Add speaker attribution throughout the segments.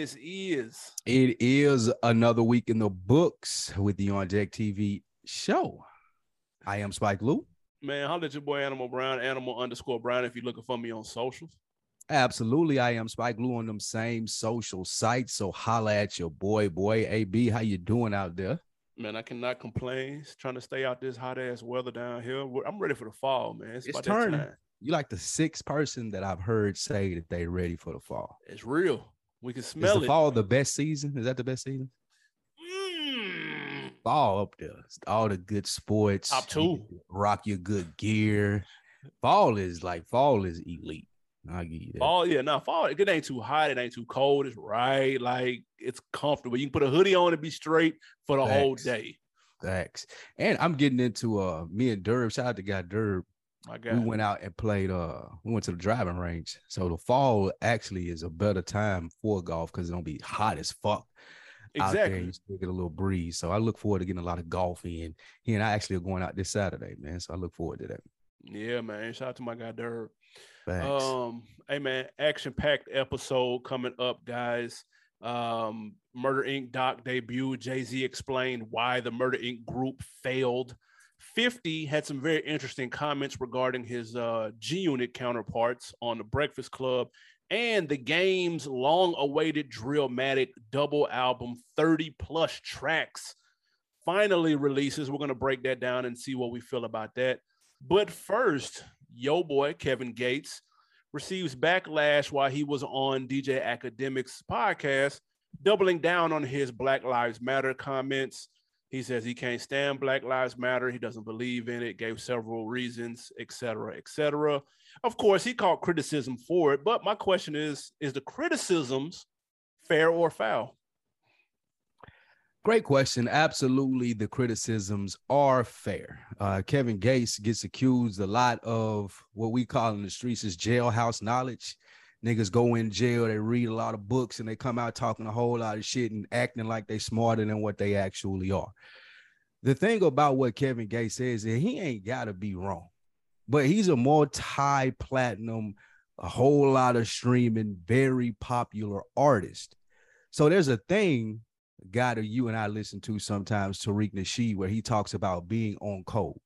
Speaker 1: Business is?
Speaker 2: It is another week in the books with the On Deck TV show. I am Spike Lou.
Speaker 1: Man, holla at your boy Animal Brown, Animal underscore Brown. If you're looking for me on socials,
Speaker 2: Absolutely, I am Spike Lou on them same social sites. So holla at your boy, boy AB. How you doing out there?
Speaker 1: man, I cannot complain. Just trying to stay out this hot ass weather down here. I'm ready for the fall, man. It's,
Speaker 2: It's turning.
Speaker 1: time.
Speaker 2: You like the sixth person that I've heard say that they're ready for the fall.
Speaker 1: It's real. We can
Speaker 2: Is
Speaker 1: smell
Speaker 2: the
Speaker 1: it.
Speaker 2: fall the best season? Is that the best season?
Speaker 1: Mm.
Speaker 2: Fall up there. It's all the good sports.
Speaker 1: Top two.
Speaker 2: can Rock your good gear. Fall is like fall is elite. I'll give you that.
Speaker 1: Fall, yeah, now fall. It ain't too hot. It ain't too cold. It's right. Like it's comfortable. You can put a hoodie on and be straight for the whole day.
Speaker 2: Thanks. And I'm getting into uh me and Derb. Shout out to guy Derb. We went out and played uh we went to the driving range. So the fall actually is a better time for golf because it don't be hot as fuck out there.
Speaker 1: exactly.
Speaker 2: You still get a little breeze. So I look forward to getting a lot of golf in. He and I actually are going out this Saturday, man. So I look forward to that.
Speaker 1: Yeah, man. Shout out to my guy Derb.
Speaker 2: Thanks.
Speaker 1: Um, hey man, action packed episode coming up, guys. Um, Murder Inc. doc debut. Jay Z explained why the Murder Inc. group failed. 50 had some very interesting comments regarding his uh, G Unit counterparts on the Breakfast Club and the game's long awaited Drillmatic double album, 30 plus tracks, finally releases. We're going to break that down and see what we feel about that. But first, yo boy Kevin Gates receives backlash while he was on DJ Akademiks podcast, doubling down on his Black Lives Matter comments. He says he can't stand Black Lives Matter. He doesn't believe in it, gave several reasons, etc., cetera, et cetera. Of course, he caught criticism for it. But my question is Is the criticisms fair or foul?
Speaker 2: Great question. Absolutely, the criticisms are fair. Uh, Kevin Gates gets accused a lot of what we call in the streets is jailhouse knowledge. Niggas go in jail, they read a lot of books, and they come out talking a whole lot of shit and acting like they smarter than what they actually are. The thing about what Kevin Gates says is he ain't got to be wrong, but he's a multi-platinum, a whole lot of streaming, very popular artist. So there's a thing guy that you and I listen to sometimes, Tariq Nasheed, where he talks about being on code.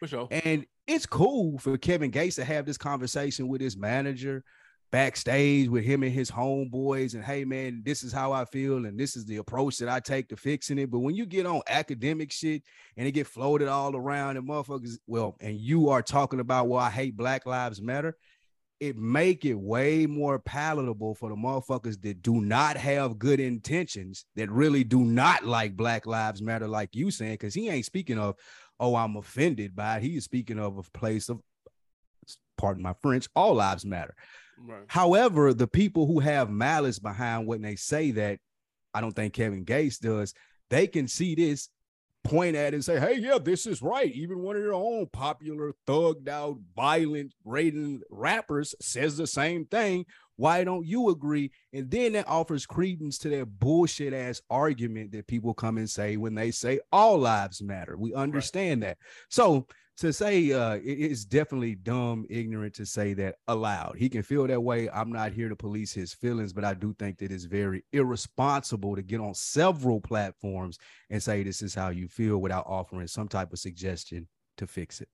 Speaker 1: For sure.
Speaker 2: And it's cool for Kevin Gates to have this conversation with his manager backstage with him and his homeboys. And hey, man, this is how I feel, and this is the approach that I take to fixing it. But when you get on academic shit and it get floated all around and motherfuckers, well, and you are talking about, well, I hate Black Lives Matter it make it way more palatable for the motherfuckers that do not have good intentions that really do not like black lives matter like you saying because he ain't speaking of oh i'm offended by it he is speaking of a place of pardon my french all lives matter
Speaker 1: Right.
Speaker 2: however the people who have malice behind when they say that i don't think kevin gates does they can see this point at it and say, hey, yeah, this is right. Even one of your own popular, thugged out, violent, rating rappers says the same thing. Why don't you agree? And then that offers credence to that bullshit ass argument that people come and say when they say all lives matter. We understand right. that. So to say uh, it is definitely dumb, ignorant to say that aloud. He can feel that way. I'm not here to police his feelings, but I do think that it's very irresponsible to get on several platforms and say this is how you feel without offering some type of suggestion to fix it.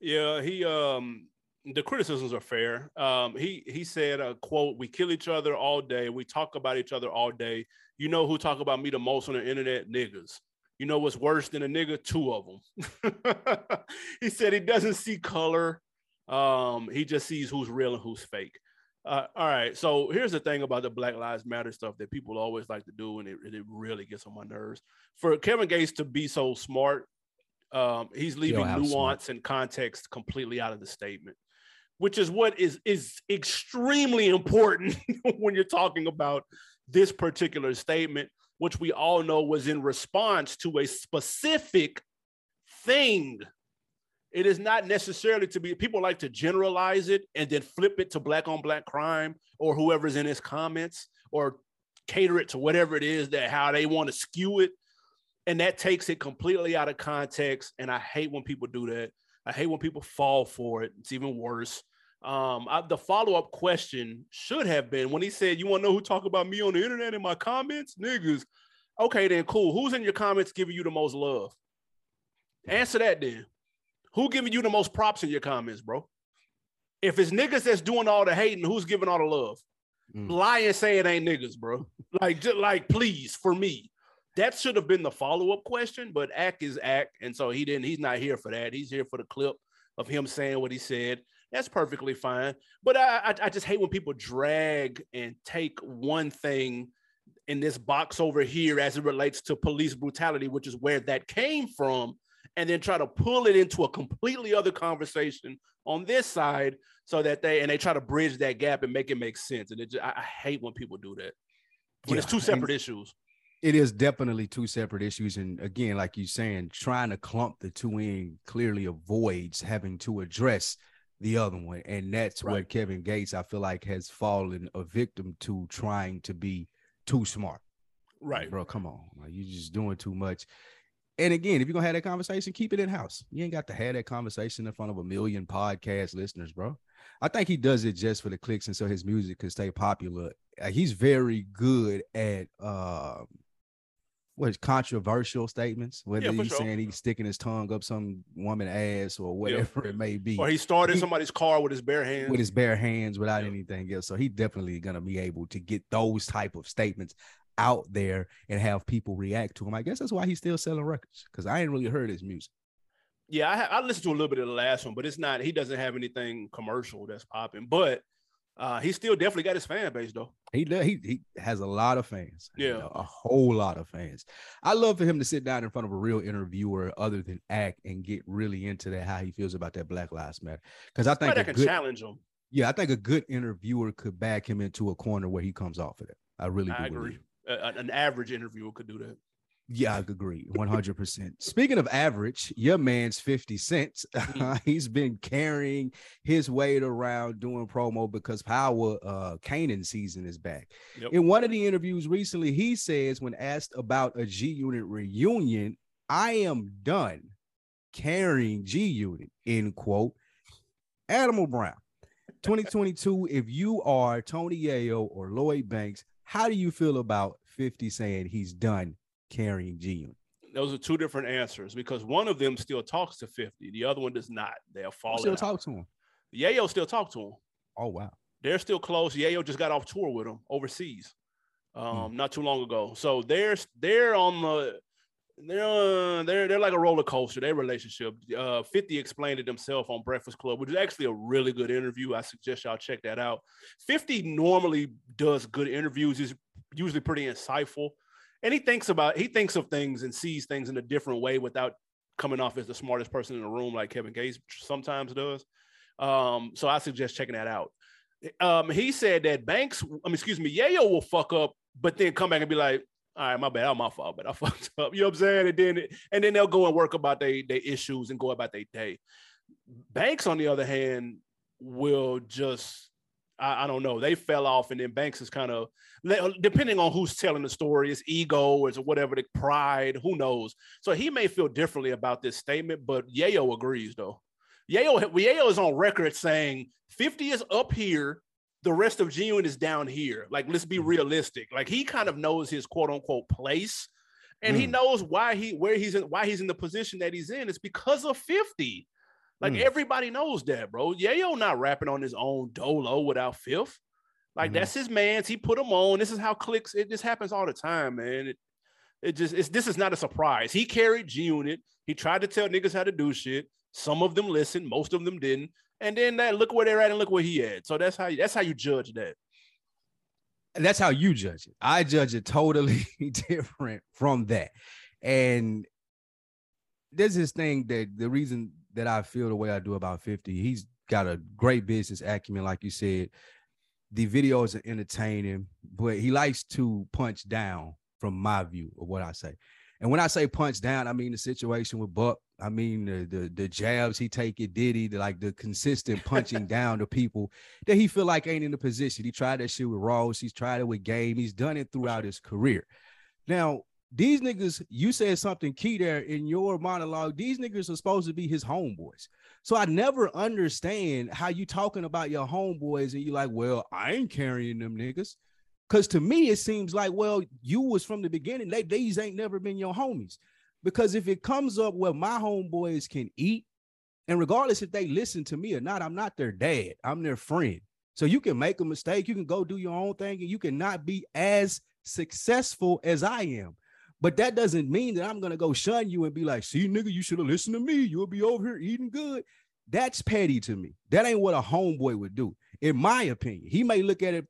Speaker 1: Yeah, he um the criticisms are fair. Um, he he said a quote: "We kill each other all day. We talk about each other all day. You know who talk about me the most on the internet? Niggas. You know what's worse than a nigga? Two of them." he said he doesn't see color. Um, he just sees who's real and who's fake. Uh, all right. So here's the thing about the Black Lives Matter stuff that people always like to do, and it, it really gets on my nerves. For Kevin Gates to be so smart, um, he's leaving nuance smart. and context completely out of the statement which is what is is extremely important when you're talking about this particular statement which we all know was in response to a specific thing it is not necessarily to be people like to generalize it and then flip it to black on black crime or whoever's in his comments or cater it to whatever it is that how they want to skew it and that takes it completely out of context and i hate when people do that I hate when people fall for it. It's even worse. Um, I, the follow up question should have been when he said, "You want to know who talk about me on the internet in my comments, niggas?" Okay, then cool. Who's in your comments giving you the most love? Answer that then. Who giving you the most props in your comments, bro? If it's niggas that's doing all the hating, who's giving all the love? Mm. Lie and say it ain't niggas, bro. like, just like, please, for me, that should have been the follow up question, but act is act, and so he didn't. He's not here for that. He's here for the clip of him saying what he said. That's perfectly fine. But I, I, just hate when people drag and take one thing in this box over here as it relates to police brutality, which is where that came from, and then try to pull it into a completely other conversation on this side so that they and they try to bridge that gap and make it make sense. And it just, I, I hate when people do that when yeah, it's two separate issues
Speaker 2: it is definitely two separate issues and again like you're saying trying to clump the two in clearly avoids having to address the other one and that's right. what kevin gates i feel like has fallen a victim to trying to be too smart.
Speaker 1: Right.
Speaker 2: Bro come on like, you're just doing too much. And again if you're gonna have that conversation keep it in house you ain't got to have that conversation in front of a million podcast listeners bro. I think he does it just for the clicks and so his music can stay popular. He's very good at uh what controversial statements, whether yeah, he's sure. saying he's sticking his tongue up some woman ass or whatever yeah. it may be.
Speaker 1: Or he started he, somebody's car with his bare hands.
Speaker 2: With his bare hands without yeah. anything else. So he definitely gonna be able to get those type of statements out there and have people react to him. I guess that's why he's still selling records because I ain't really heard his music.
Speaker 1: Yeah, I, I listened to a little bit of the last one, but it's not. He doesn't have anything commercial that's popping. But uh, he still definitely got his fan base though.
Speaker 2: He he he has a lot of fans. Yeah, you know, a whole lot of fans. I love for him to sit down in front of a real interviewer other than act and get really into that how he feels about that Black Lives Matter. Because I think
Speaker 1: that can good, challenge him.
Speaker 2: Yeah, I think a good interviewer could back him into a corner where he comes off of it. I really I agree.
Speaker 1: Uh, an average interviewer could do that.
Speaker 2: Yeah, I agree 100%. Speaking of average, your man's 50 cents. Mm-hmm. he's been carrying his weight around doing promo because Power uh Kanan season is back. Yep. In one of the interviews recently, he says, when asked about a G Unit reunion, I am done carrying G Unit, end quote. Animal Brown, 2022. if you are Tony Yayo or Lloyd Banks, how do you feel about 50 saying he's done carrying G Unit?
Speaker 1: Those are two different answers because one of them still talks to 50, the other one does not. They'll fall.
Speaker 2: Still out. talk to him.
Speaker 1: Yayo still talk to him.
Speaker 2: Oh wow.
Speaker 1: They're still close. Yayo just got off tour with him overseas, um, hmm. not too long ago. So they're they're on the they're uh, they're they're like a roller coaster. Their relationship. Uh, Fifty explained it himself on Breakfast Club, which is actually a really good interview. I suggest y'all check that out. Fifty normally does good interviews. He's usually pretty insightful and he thinks about he thinks of things and sees things in a different way without coming off as the smartest person in the room like Kevin Gates sometimes does. Um, so I suggest checking that out. Um, he said that Banks, I mean, excuse me, Yayo will fuck up, but then come back and be like, all right, my bad, I'm my fault, but I fucked up. You know what I'm saying? And then and then they'll go and work about their their issues and go about their day. Banks, on the other hand, will just I, I, don't know. They fell off, and then Banks is kind of depending on who's telling the story, it's ego or whatever, the pride, who knows. So he may feel differently about this statement, but Yayo agrees though. Yayo, Yayo is on record saying 50 is up here, the rest of Unit is down here. Like, let's be realistic. Like he kind of knows his quote unquote place. And mm. he knows why he where he's in why he's in the position that he's in. It's because of 50. Like mm. everybody knows that, bro. Yayo not rapping on his own dolo without fifth. Like mm that's his man's. He put him on. This is how clicks. It just happens all the time, man. It, it just it's this is not a surprise. He carried G Unit. He tried to tell niggas how to do shit. Some of them listened, most of them didn't. And then that look where they're at and look where he at. So that's how you, that's how you judge that.
Speaker 2: And that's how you judge it. I judge it totally different from that. And there's this thing that the reason that I feel the way I do about 50, he's got a great business acumen, like you said. The videos are entertaining, but he likes to punch down from my view of what I say. And when I say punch down, I mean the situation with Buck. I mean the the, the jabs he take it Diddy, the, like the consistent punching down to people that he feel like ain't in the position. He tried that shit with Ross. He's tried it with Game. He's done it throughout his career. Now these niggas, you said something key there in your monologue. These niggas are supposed to be his homeboys. So I never understand how you talking about your homeboys and you like, well, I ain't carrying them niggas. Cause to me, it seems like, well, you was from the beginning. They these ain't never been your homies. Because if it comes up where my homeboys can eat, and regardless if they listen to me or not, I'm not their dad. I'm their friend. So you can make a mistake, you can go do your own thing, and you cannot be as successful as I am. But that doesn't mean that I'm gonna go shun you and be like, see, nigga, you should have listened to me. You'll be over here eating good. That's petty to me. That ain't what a homeboy would do, in my opinion. He may look at it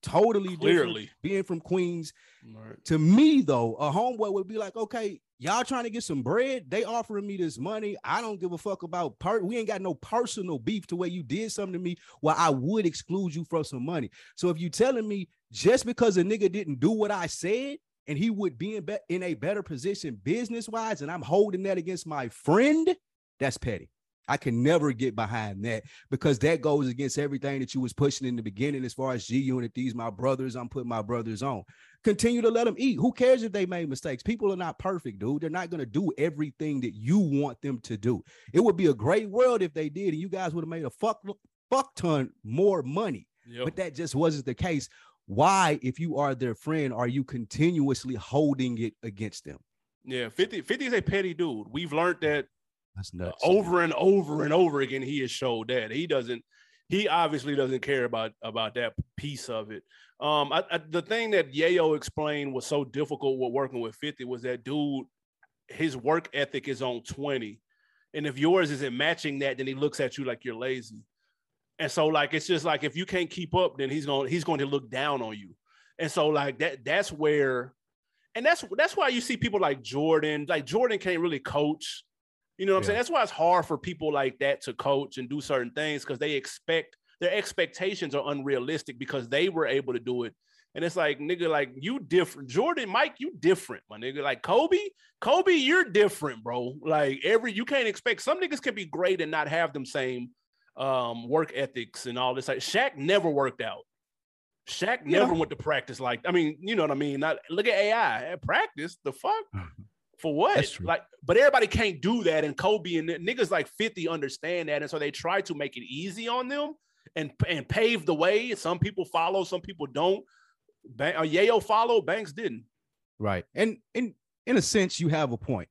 Speaker 2: totally clearly being from Queens. Right. To me, though, a homeboy would be like, okay, y'all trying to get some bread. They offering me this money. I don't give a fuck about part. We ain't got no personal beef to where you did something to me where I would exclude you from some money. So if you telling me just because a nigga didn't do what I said, and he would be in, be- in a better position business wise, and I'm holding that against my friend, that's petty. I can never get behind that because that goes against everything that you was pushing in the beginning as far as G Unit. These my brothers, I'm putting my brothers on. Continue to let them eat. Who cares if they made mistakes? People are not perfect, dude. They're not gonna do everything that you want them to do. It would be a great world if they did, and you guys would have made a fuck fuck ton more money. Yep. But that just wasn't the case why, if you are their friend, are you continuously holding it against them?
Speaker 1: Yeah, 50, 50 is a petty dude. We've learned that That's nuts. over and over and over again. He has showed that he doesn't. He obviously doesn't care about about that piece of it. Um, I, I, the thing that Yayo explained was so difficult with working with 50 was that dude, his work ethic is on 20. And if yours isn't matching that, then he looks at you like you're lazy. And so like it's just like if you can't keep up, then he's going he's going to look down on you. And so like that that's where and that's that's why you see people like Jordan, like Jordan can't really coach. You know what I'm saying? That's why it's hard for people like that to coach and do certain things because they expect their expectations are unrealistic because they were able to do it. And it's like, nigga, like you different. Jordan, Mike, you different, my nigga. Like Kobe, Kobe, you're different, bro. Like every you can't expect some niggas can be great and not have them same um, work ethics and all this. Like Shaq never worked out. Shaq yeah. never went to practice like I mean, you know what I mean? Not look at AI at practice. The fuck for what? Like, but everybody can't do that. And Kobe and niggas like 50 understand that. And so they try to make it easy on them and and pave the way. Some people follow, some people don't. Bang, uh, Yayo followed, Banks didn't.
Speaker 2: Right. And in in a sense, you have a point.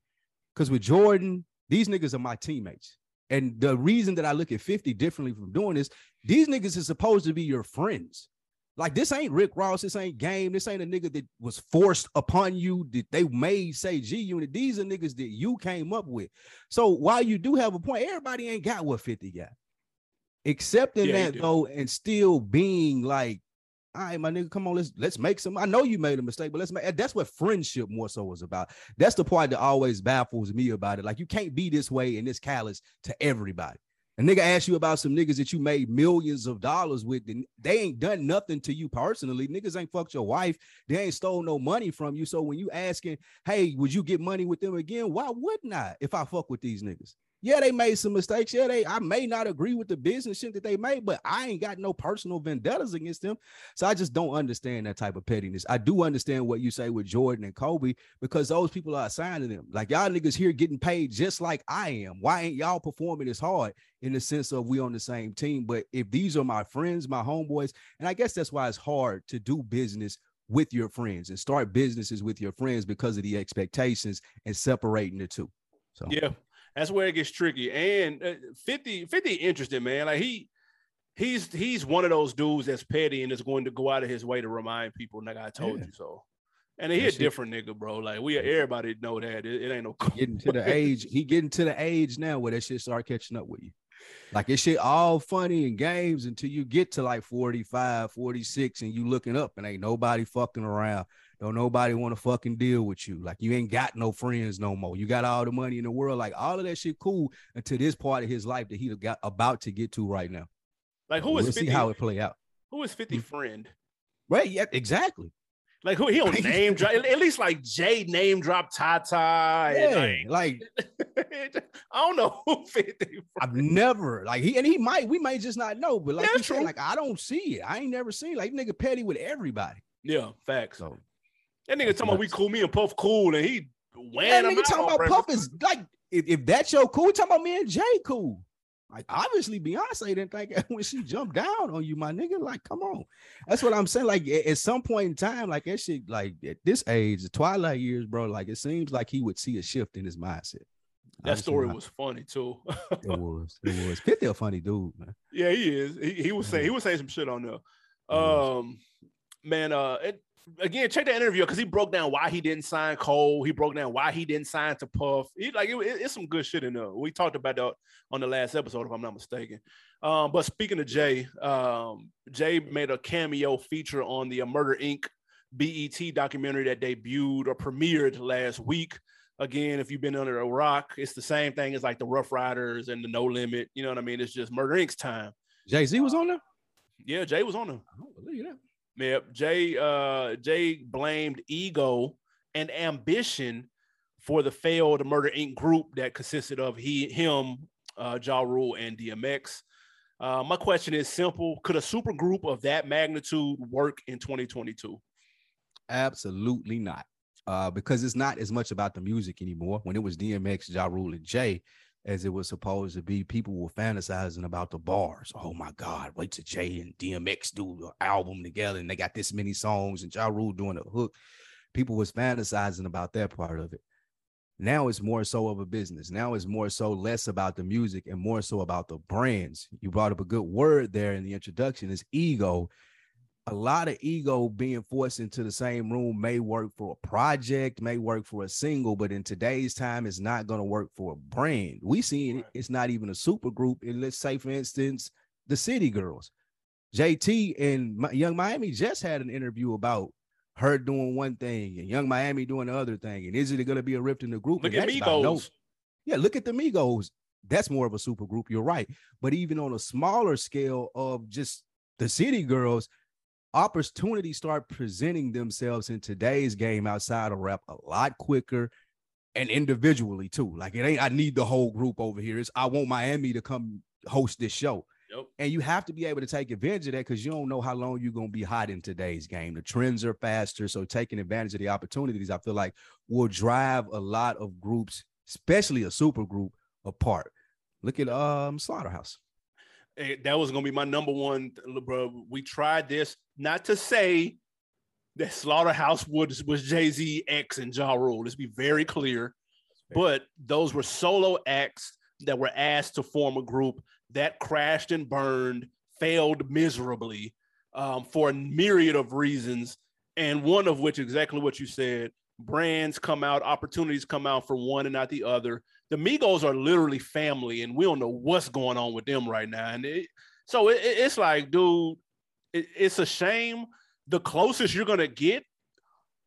Speaker 2: Because with Jordan, these niggas are my teammates. And the reason that I look at 50 differently from doing this, these niggas are supposed to be your friends. Like this ain't Rick Ross, this ain't game, this ain't a nigga that was forced upon you that they made say G Unit. These are niggas that you came up with. So while you do have a point, everybody ain't got what 50 got. Accepting yeah, that though, and still being like all right, my nigga, come on, let's let's make some. I know you made a mistake, but let's make that's what friendship more so is about. That's the part that always baffles me about it. Like you can't be this way and this callous to everybody. A nigga ask you about some niggas that you made millions of dollars with, and they ain't done nothing to you personally. Niggas ain't fucked your wife. They ain't stole no money from you. So when you asking, hey, would you get money with them again? Why wouldn't I if I fuck with these niggas? Yeah, they made some mistakes. Yeah, they I may not agree with the business shit that they made, but I ain't got no personal vendettas against them. So I just don't understand that type of pettiness. I do understand what you say with Jordan and Kobe because those people are assigning them. Like y'all niggas here getting paid just like I am. Why ain't y'all performing as hard in the sense of we on the same team? But if these are my friends, my homeboys, and I guess that's why it's hard to do business with your friends and start businesses with your friends because of the expectations and separating the two. So
Speaker 1: yeah, that's where it gets tricky. And uh, 50, 50 interesting, man. Like he he's he's one of those dudes that's petty and is going to go out of his way to remind people, like I told yeah. you so. And he a different nigga, bro. Like we everybody know that it, it ain't no
Speaker 2: getting to the age. He getting to the age now where that shit start catching up with you. Like it shit all funny and games until you get to like 45, 46, and you looking up and ain't nobody fucking around. Don't nobody want to fucking deal with you. Like you ain't got no friends no more. You got all the money in the world. Like all of that shit cool until this part of his life that he got about to get to right now.
Speaker 1: Like who is
Speaker 2: we'll 50, see how it play out.
Speaker 1: Who is 50 mm-hmm. friend?
Speaker 2: Right. Yeah, exactly.
Speaker 1: Like who he don't name drop at least like Jay name drop Tata.
Speaker 2: Yeah, like,
Speaker 1: like I don't know who 50.
Speaker 2: I've never like he and he might we might just not know, but like yeah, said, like I don't see it. I ain't never seen like nigga petty with everybody.
Speaker 1: Yeah, facts. So that nigga talking about we cool, me and Puff cool, and he
Speaker 2: when that nigga talking about Puff is like if, if that's your cool, talking about me and Jay cool. Like obviously Beyonce didn't think when she jumped down on you, my nigga. Like, come on. That's what I'm saying. Like at, some point in time, like that shit, like at this age, the twilight years, bro. Like it seems like he would see a shift in his mindset.
Speaker 1: That story was funny too.
Speaker 2: it was. It was. 50 a funny dude, man.
Speaker 1: Yeah, he is. He, he was saying he was saying some shit on there. Um, man, uh, it, again, check the interview because he broke down why he didn't sign Cole. He broke down why he didn't sign to Puff. He like it, it, it's some good shit in there. We talked about that on the last episode, if I'm not mistaken. Um, but speaking of Jay, um, Jay made a cameo feature on the Murder Inc. BET documentary that debuted or premiered last week. Again, if you've been under a rock, it's the same thing as like the Ruff Ryders and the No Limit. You know what I mean? It's just Murder Inc.'s time.
Speaker 2: Jay Z was on there.
Speaker 1: Yeah, Jay was on there. I don't believe that. Yep. Jay uh Jay blamed ego and ambition for the failed Murder Inc. group that consisted of he, him, uh, Ja Rule, and DMX. Uh, my question is simple: Could a super group of that magnitude work in 2022?
Speaker 2: Absolutely not, uh, because it's not as much about the music anymore. When it was DMX, Ja Rule, and Jay, as it was supposed to be. People were fantasizing about the bars. Oh my God, wait till Jay and DMX do an album together and they got this many songs and Ja Rule doing a hook. People was fantasizing about that part of it. Now it's more so of a business. Now it's more so less about the music and more so about the brands. You brought up a good word there in the introduction is ego a lot of ego being forced into the same room may work for a project, may work for a single, but in today's time, it's not going to work for a brand. We see it, it's not even a super group. And let's say, for instance, the City Girls. JT and Young Miami just had an interview about her doing one thing and Young Miami doing the other thing. And is it going to be a rift in the group?
Speaker 1: Look at Migos. No,
Speaker 2: yeah, look at the Migos. That's more of a super group. You're right. But even on a smaller scale of just the City Girls, opportunities start presenting themselves in today's game outside of rap a lot quicker and individually too. Like it ain't I need the whole group over here. It's I want Miami to come host this show. Yep. And you have to be able to take advantage of that because you don't know how long you're gonna be hot in today's game. The trends are faster, so taking advantage of the opportunities, I feel like will drive a lot of groups, especially a super group, apart. Look at um Slaughterhouse.
Speaker 1: Hey, that was gonna be my number one, bro. We tried this not to say that Slaughterhouse was was Jay Z, X, and Ja Rule. Let's be very clear. But those were solo acts that were asked to form a group that crashed and burned, failed miserably um, for a myriad of reasons, and one of which exactly what you said: brands come out, opportunities come out for one and not the other. The Migos are literally family, and we don't know what's going on with them right now. And it, so it, it's like, dude, it, it's a shame. The closest you're gonna get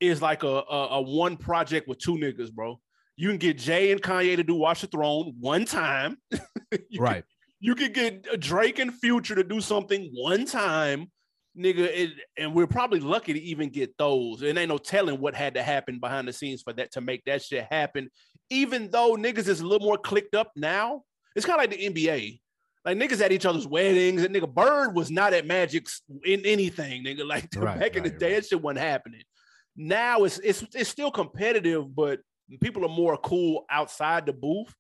Speaker 1: is like a, a, a one project with two niggas, bro. You can get Jay and Kanye to do Watch the Throne one time.
Speaker 2: right.
Speaker 1: You could get Drake and Future to do something one time, nigga, it, and we're probably lucky to even get those. And ain't no telling what had to happen behind the scenes for that to make that shit happen. Even though niggas is a little more clicked up now, it's kind of like the NBA. Like niggas at each other's weddings, and nigga Bird was not at Magic's in anything, nigga. Like right, back in the day, right. that shit wasn't happening. Now it's it's it's still competitive, but people are more cool outside the booth,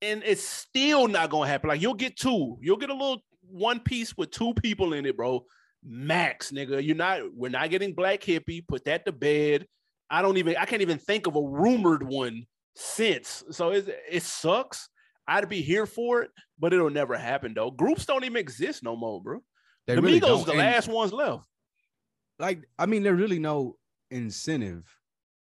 Speaker 1: and it's still not gonna happen. Like you'll get two, you'll get a little one piece with two people in it, bro. Max, nigga. You're not. We're not getting Black Hippy. Put that to bed. I don't even. I can't even think of a rumored one since. So it it sucks. I'd be here for it, but it'll never happen though. Groups don't even exist no more, bro. They the really Migos, the and last ones left.
Speaker 2: Like, I mean, there's really no incentive.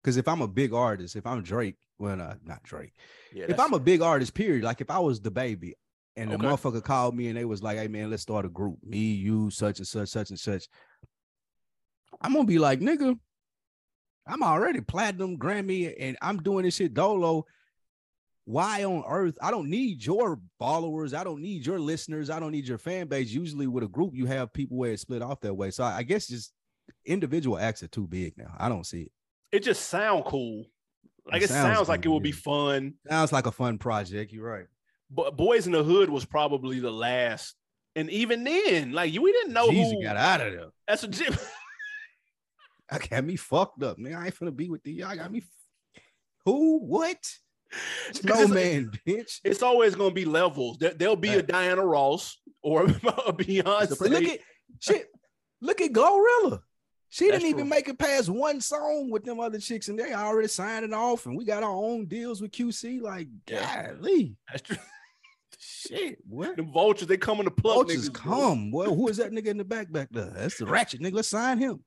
Speaker 2: Because if I'm a big artist, if I'm Drake, well, uh, not Drake. Yeah, if I'm a big artist, period. Like if I was the baby and okay. the motherfucker called me and they was like, "Hey man, let's start a group. Me, you, such and such, such and such." I'm gonna be like, "Nigga, I'm already platinum Grammy and I'm doing this shit dolo why on earth? I don't need your followers. I don't need your listeners. I don't need your fan base. Usually with a group you have people where it's split off that way. So i, I guess just individual acts are too big now. I don't see it.
Speaker 1: It just sound cool. Like it, it sounds, sounds like it would be fun.
Speaker 2: Sounds like a fun project. You're right.
Speaker 1: But boys in the hood was probably the last. And even then like you, we didn't know
Speaker 2: Jeezy
Speaker 1: who
Speaker 2: got out of there.
Speaker 1: That's a gym
Speaker 2: I got me fucked up, man. I ain't finna be with the y'all. Got me. Who? What? No man, bitch.
Speaker 1: It's always gonna be levels. There, will be right. a Diana Ross or a Beyonce.
Speaker 2: Look at shit. Look at Glorilla. She That's didn't even true. make it past one song with them other chicks, and they already signing off, and we got our own deals with QC. Like, yeah. golly. That's true. Shit, what?
Speaker 1: The vultures, they coming to plug
Speaker 2: vultures
Speaker 1: niggas,
Speaker 2: come. Bro. Well, who is that nigga in the back back there? That's the ratchet nigga. Let's sign him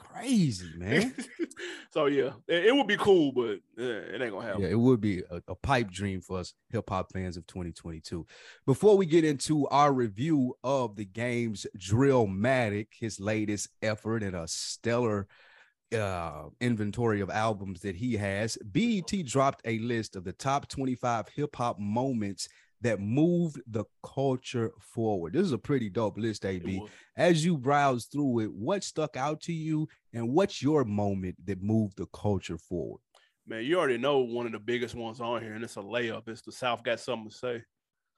Speaker 2: crazy, man.
Speaker 1: so yeah, it, it, would be cool, but it ain't gonna happen.
Speaker 2: Yeah, it would be a, a pipe dream for us hip hop fans of 2022. Before we get into our review of the game's Drillmatic, his latest effort and a stellar uh inventory of albums that he has, BET dropped a list of the top 25 hip hop moments that moved the culture forward. This is a pretty dope list, AB. As you browse through it, what stuck out to you and what's your moment that moved the culture forward?
Speaker 1: Man, you already know one of the biggest ones on here, and it's a layup. It's the South got something to say.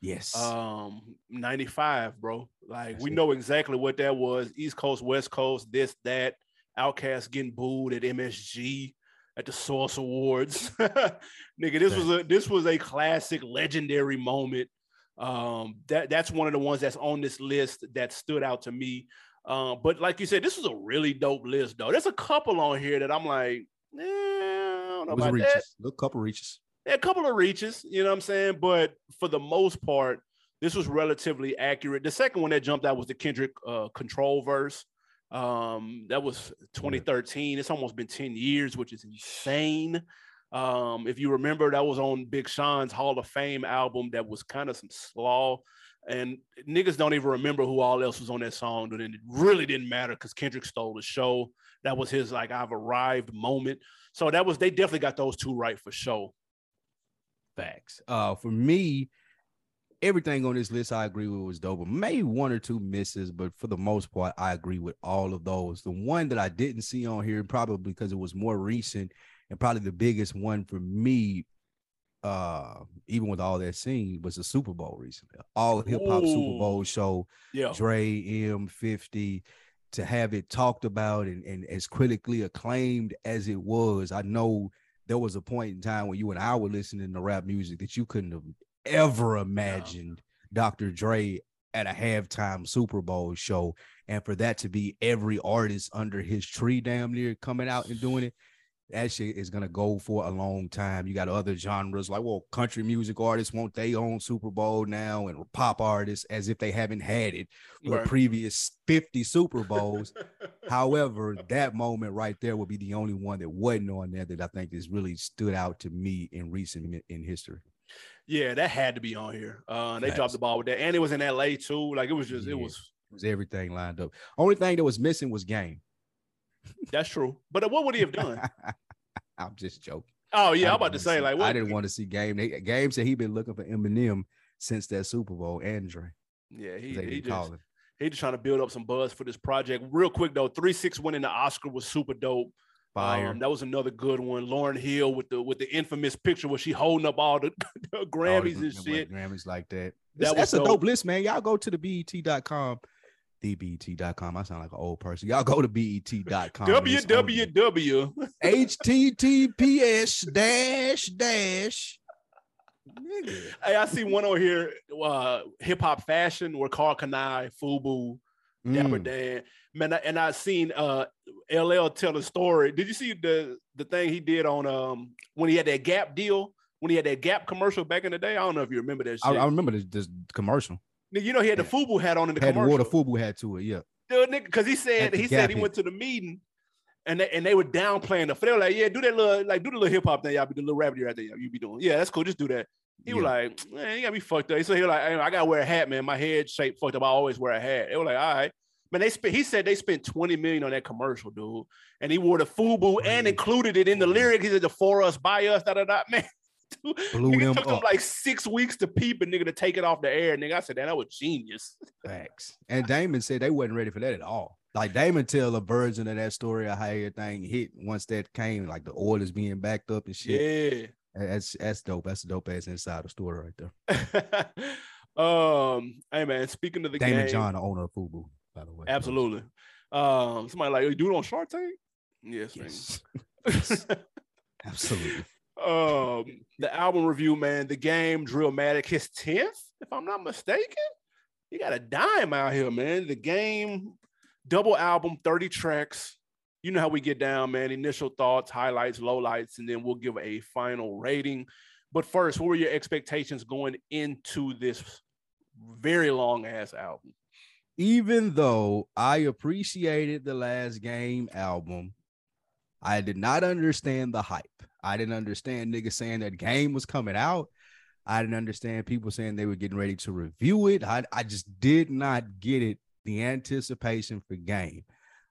Speaker 2: Yes.
Speaker 1: Um, 95, bro. Like That's we it. know exactly what that was. East Coast, West Coast, this, that. OutKast getting booed at MSG at the Source Awards. Nigga, this was a this was a classic legendary moment. Um, that that's one of the ones that's on this list that stood out to me. Um, but like you said, this was a really dope list, though. There's a couple on here that I'm like, eh, I don't know about
Speaker 2: reaches. that. A couple reaches.
Speaker 1: Yeah, a couple of reaches, you know what I'm saying? But for the most part, this was relatively accurate. The second one that jumped out was the Kendrick uh, control verse. Um, that was 2013. It's almost been 10 years, which is insane. Um, if you remember, that was on Big Sean's Hall of Fame album that was kind of some slaw. And niggas don't even remember who all else was on that song, but it really didn't matter because Kendrick stole the show. That was his like I've arrived moment. So that was they definitely got those two right for sure.
Speaker 2: Facts. Uh for me, everything on this list I agree with was dope. Maybe one or two misses, but for the most part, I agree with all of those. The one that I didn't see on here, probably because it was more recent, and probably the biggest one for me, uh, even with all that scene, was the Super Bowl recently. All hip hop Super Bowl show.
Speaker 1: Yeah.
Speaker 2: Dre M50 to have it talked about and, and as critically acclaimed as it was. I know there was a point in time when you and I were listening to rap music that you couldn't have ever imagined Dr. Dre at a halftime Super Bowl show, and for that to be every artist under his tree, damn near coming out and doing it. That shit is gonna go for a long time. You got other genres like, well, country music artists want they own Super Bowl now, and pop artists as if they haven't had it for right. previous 50 Super Bowls. However, that moment right there will be the only one that wasn't on there that I think has really stood out to me in recent in history.
Speaker 1: Yeah, that had to be on here. Uh, they dropped the ball with that, and it was in LA too. Like it was just, yeah. it was,
Speaker 2: it was everything lined up. Only thing that was missing was game.
Speaker 1: That's true. But what would he have done?
Speaker 2: I'm just joking.
Speaker 1: Oh yeah, I'm about to say
Speaker 2: see,
Speaker 1: like what?
Speaker 2: I didn't want to see game. Game said he been looking for Eminem since that Super Bowl, Andre.
Speaker 1: Yeah, he,
Speaker 2: They
Speaker 1: he just he just trying to build up some buzz for this project. Real quick though, three six winning the Oscar was super dope.
Speaker 2: Fire.
Speaker 1: Um, that was another good one. Lauryn Hill with the with the infamous picture where she holding up all the, the Grammys and shit.
Speaker 2: Grammys like that.
Speaker 1: That
Speaker 2: That's,
Speaker 1: was
Speaker 2: that's a dope
Speaker 1: dope.
Speaker 2: list, man. Y'all go to the BET.com. TheBET.com. I sound like an old person. Y'all go to BET.com. and it's
Speaker 1: www.
Speaker 2: HTTPS dash dash.
Speaker 1: Hey, I see one over here. Uh, Hip hop fashion where Karl Kani, Fubu, Dapper
Speaker 2: Mm.
Speaker 1: Dan. Man, I, and I seen uh LL tell a story. Did you see the the thing he did on um when he had that Gap deal? When he had that Gap commercial back in the day? I don't know if you remember that shit.
Speaker 2: I, I remember this, this commercial.
Speaker 1: You know he had the
Speaker 2: Yeah.
Speaker 1: Fubu hat on in the
Speaker 2: Had the
Speaker 1: commercial.
Speaker 2: water Fubu had to it. Yeah.
Speaker 1: Dude, nigga, because he said he said he
Speaker 2: Gap
Speaker 1: went to the meeting and they, and they were downplaying the. They were like, yeah, do that little like do the little hip hop thing, y'all be the little rap right there, you be doing. Yeah, that's cool. Just do that. He was like, man, you got me fucked up. So he was like, hey, I gotta wear a hat, man. My head shape fucked up. I always wear a hat. They were like, all right. Man, they spent. He said they spent twenty million on that commercial, dude. And he wore the FUBU and included it in the lyric. He said the for us, by us, da da da. Man, dude,
Speaker 2: Blew
Speaker 1: nigga
Speaker 2: them
Speaker 1: took them
Speaker 2: up.
Speaker 1: like six weeks to peep a nigga to take it off the air. Nigga, I said, damn, that was genius.
Speaker 2: Facts. And Daymond said they wasn't ready for that at all. Like Daymond tell a version of that story of how everything hit once that came, like the orders being backed up and shit.
Speaker 1: Yeah.
Speaker 2: That's that's dope. That's a dope ass inside the story right there.
Speaker 1: um, hey man, speaking of the
Speaker 2: Daymond
Speaker 1: game,
Speaker 2: John, the owner of Fubu, by the way.
Speaker 1: absolutely. Um, somebody like, you do it on Shark Tank? Yes, man.
Speaker 2: Yes. Absolutely.
Speaker 1: um, the album review, man, the game Drillmatic, his 10th, if I'm not mistaken. You got a dime out here, man. The game, double album, 30 tracks. You know how we get down, man. Initial thoughts, highlights, lowlights, and then we'll give a final rating. But first, what were your expectations going into this very long ass album?
Speaker 2: Even though I appreciated the last game album, I did not understand the hype. I didn't understand niggas saying that game was coming out. I didn't understand people saying they were getting ready to review it. I, I just did not get it. The anticipation for game.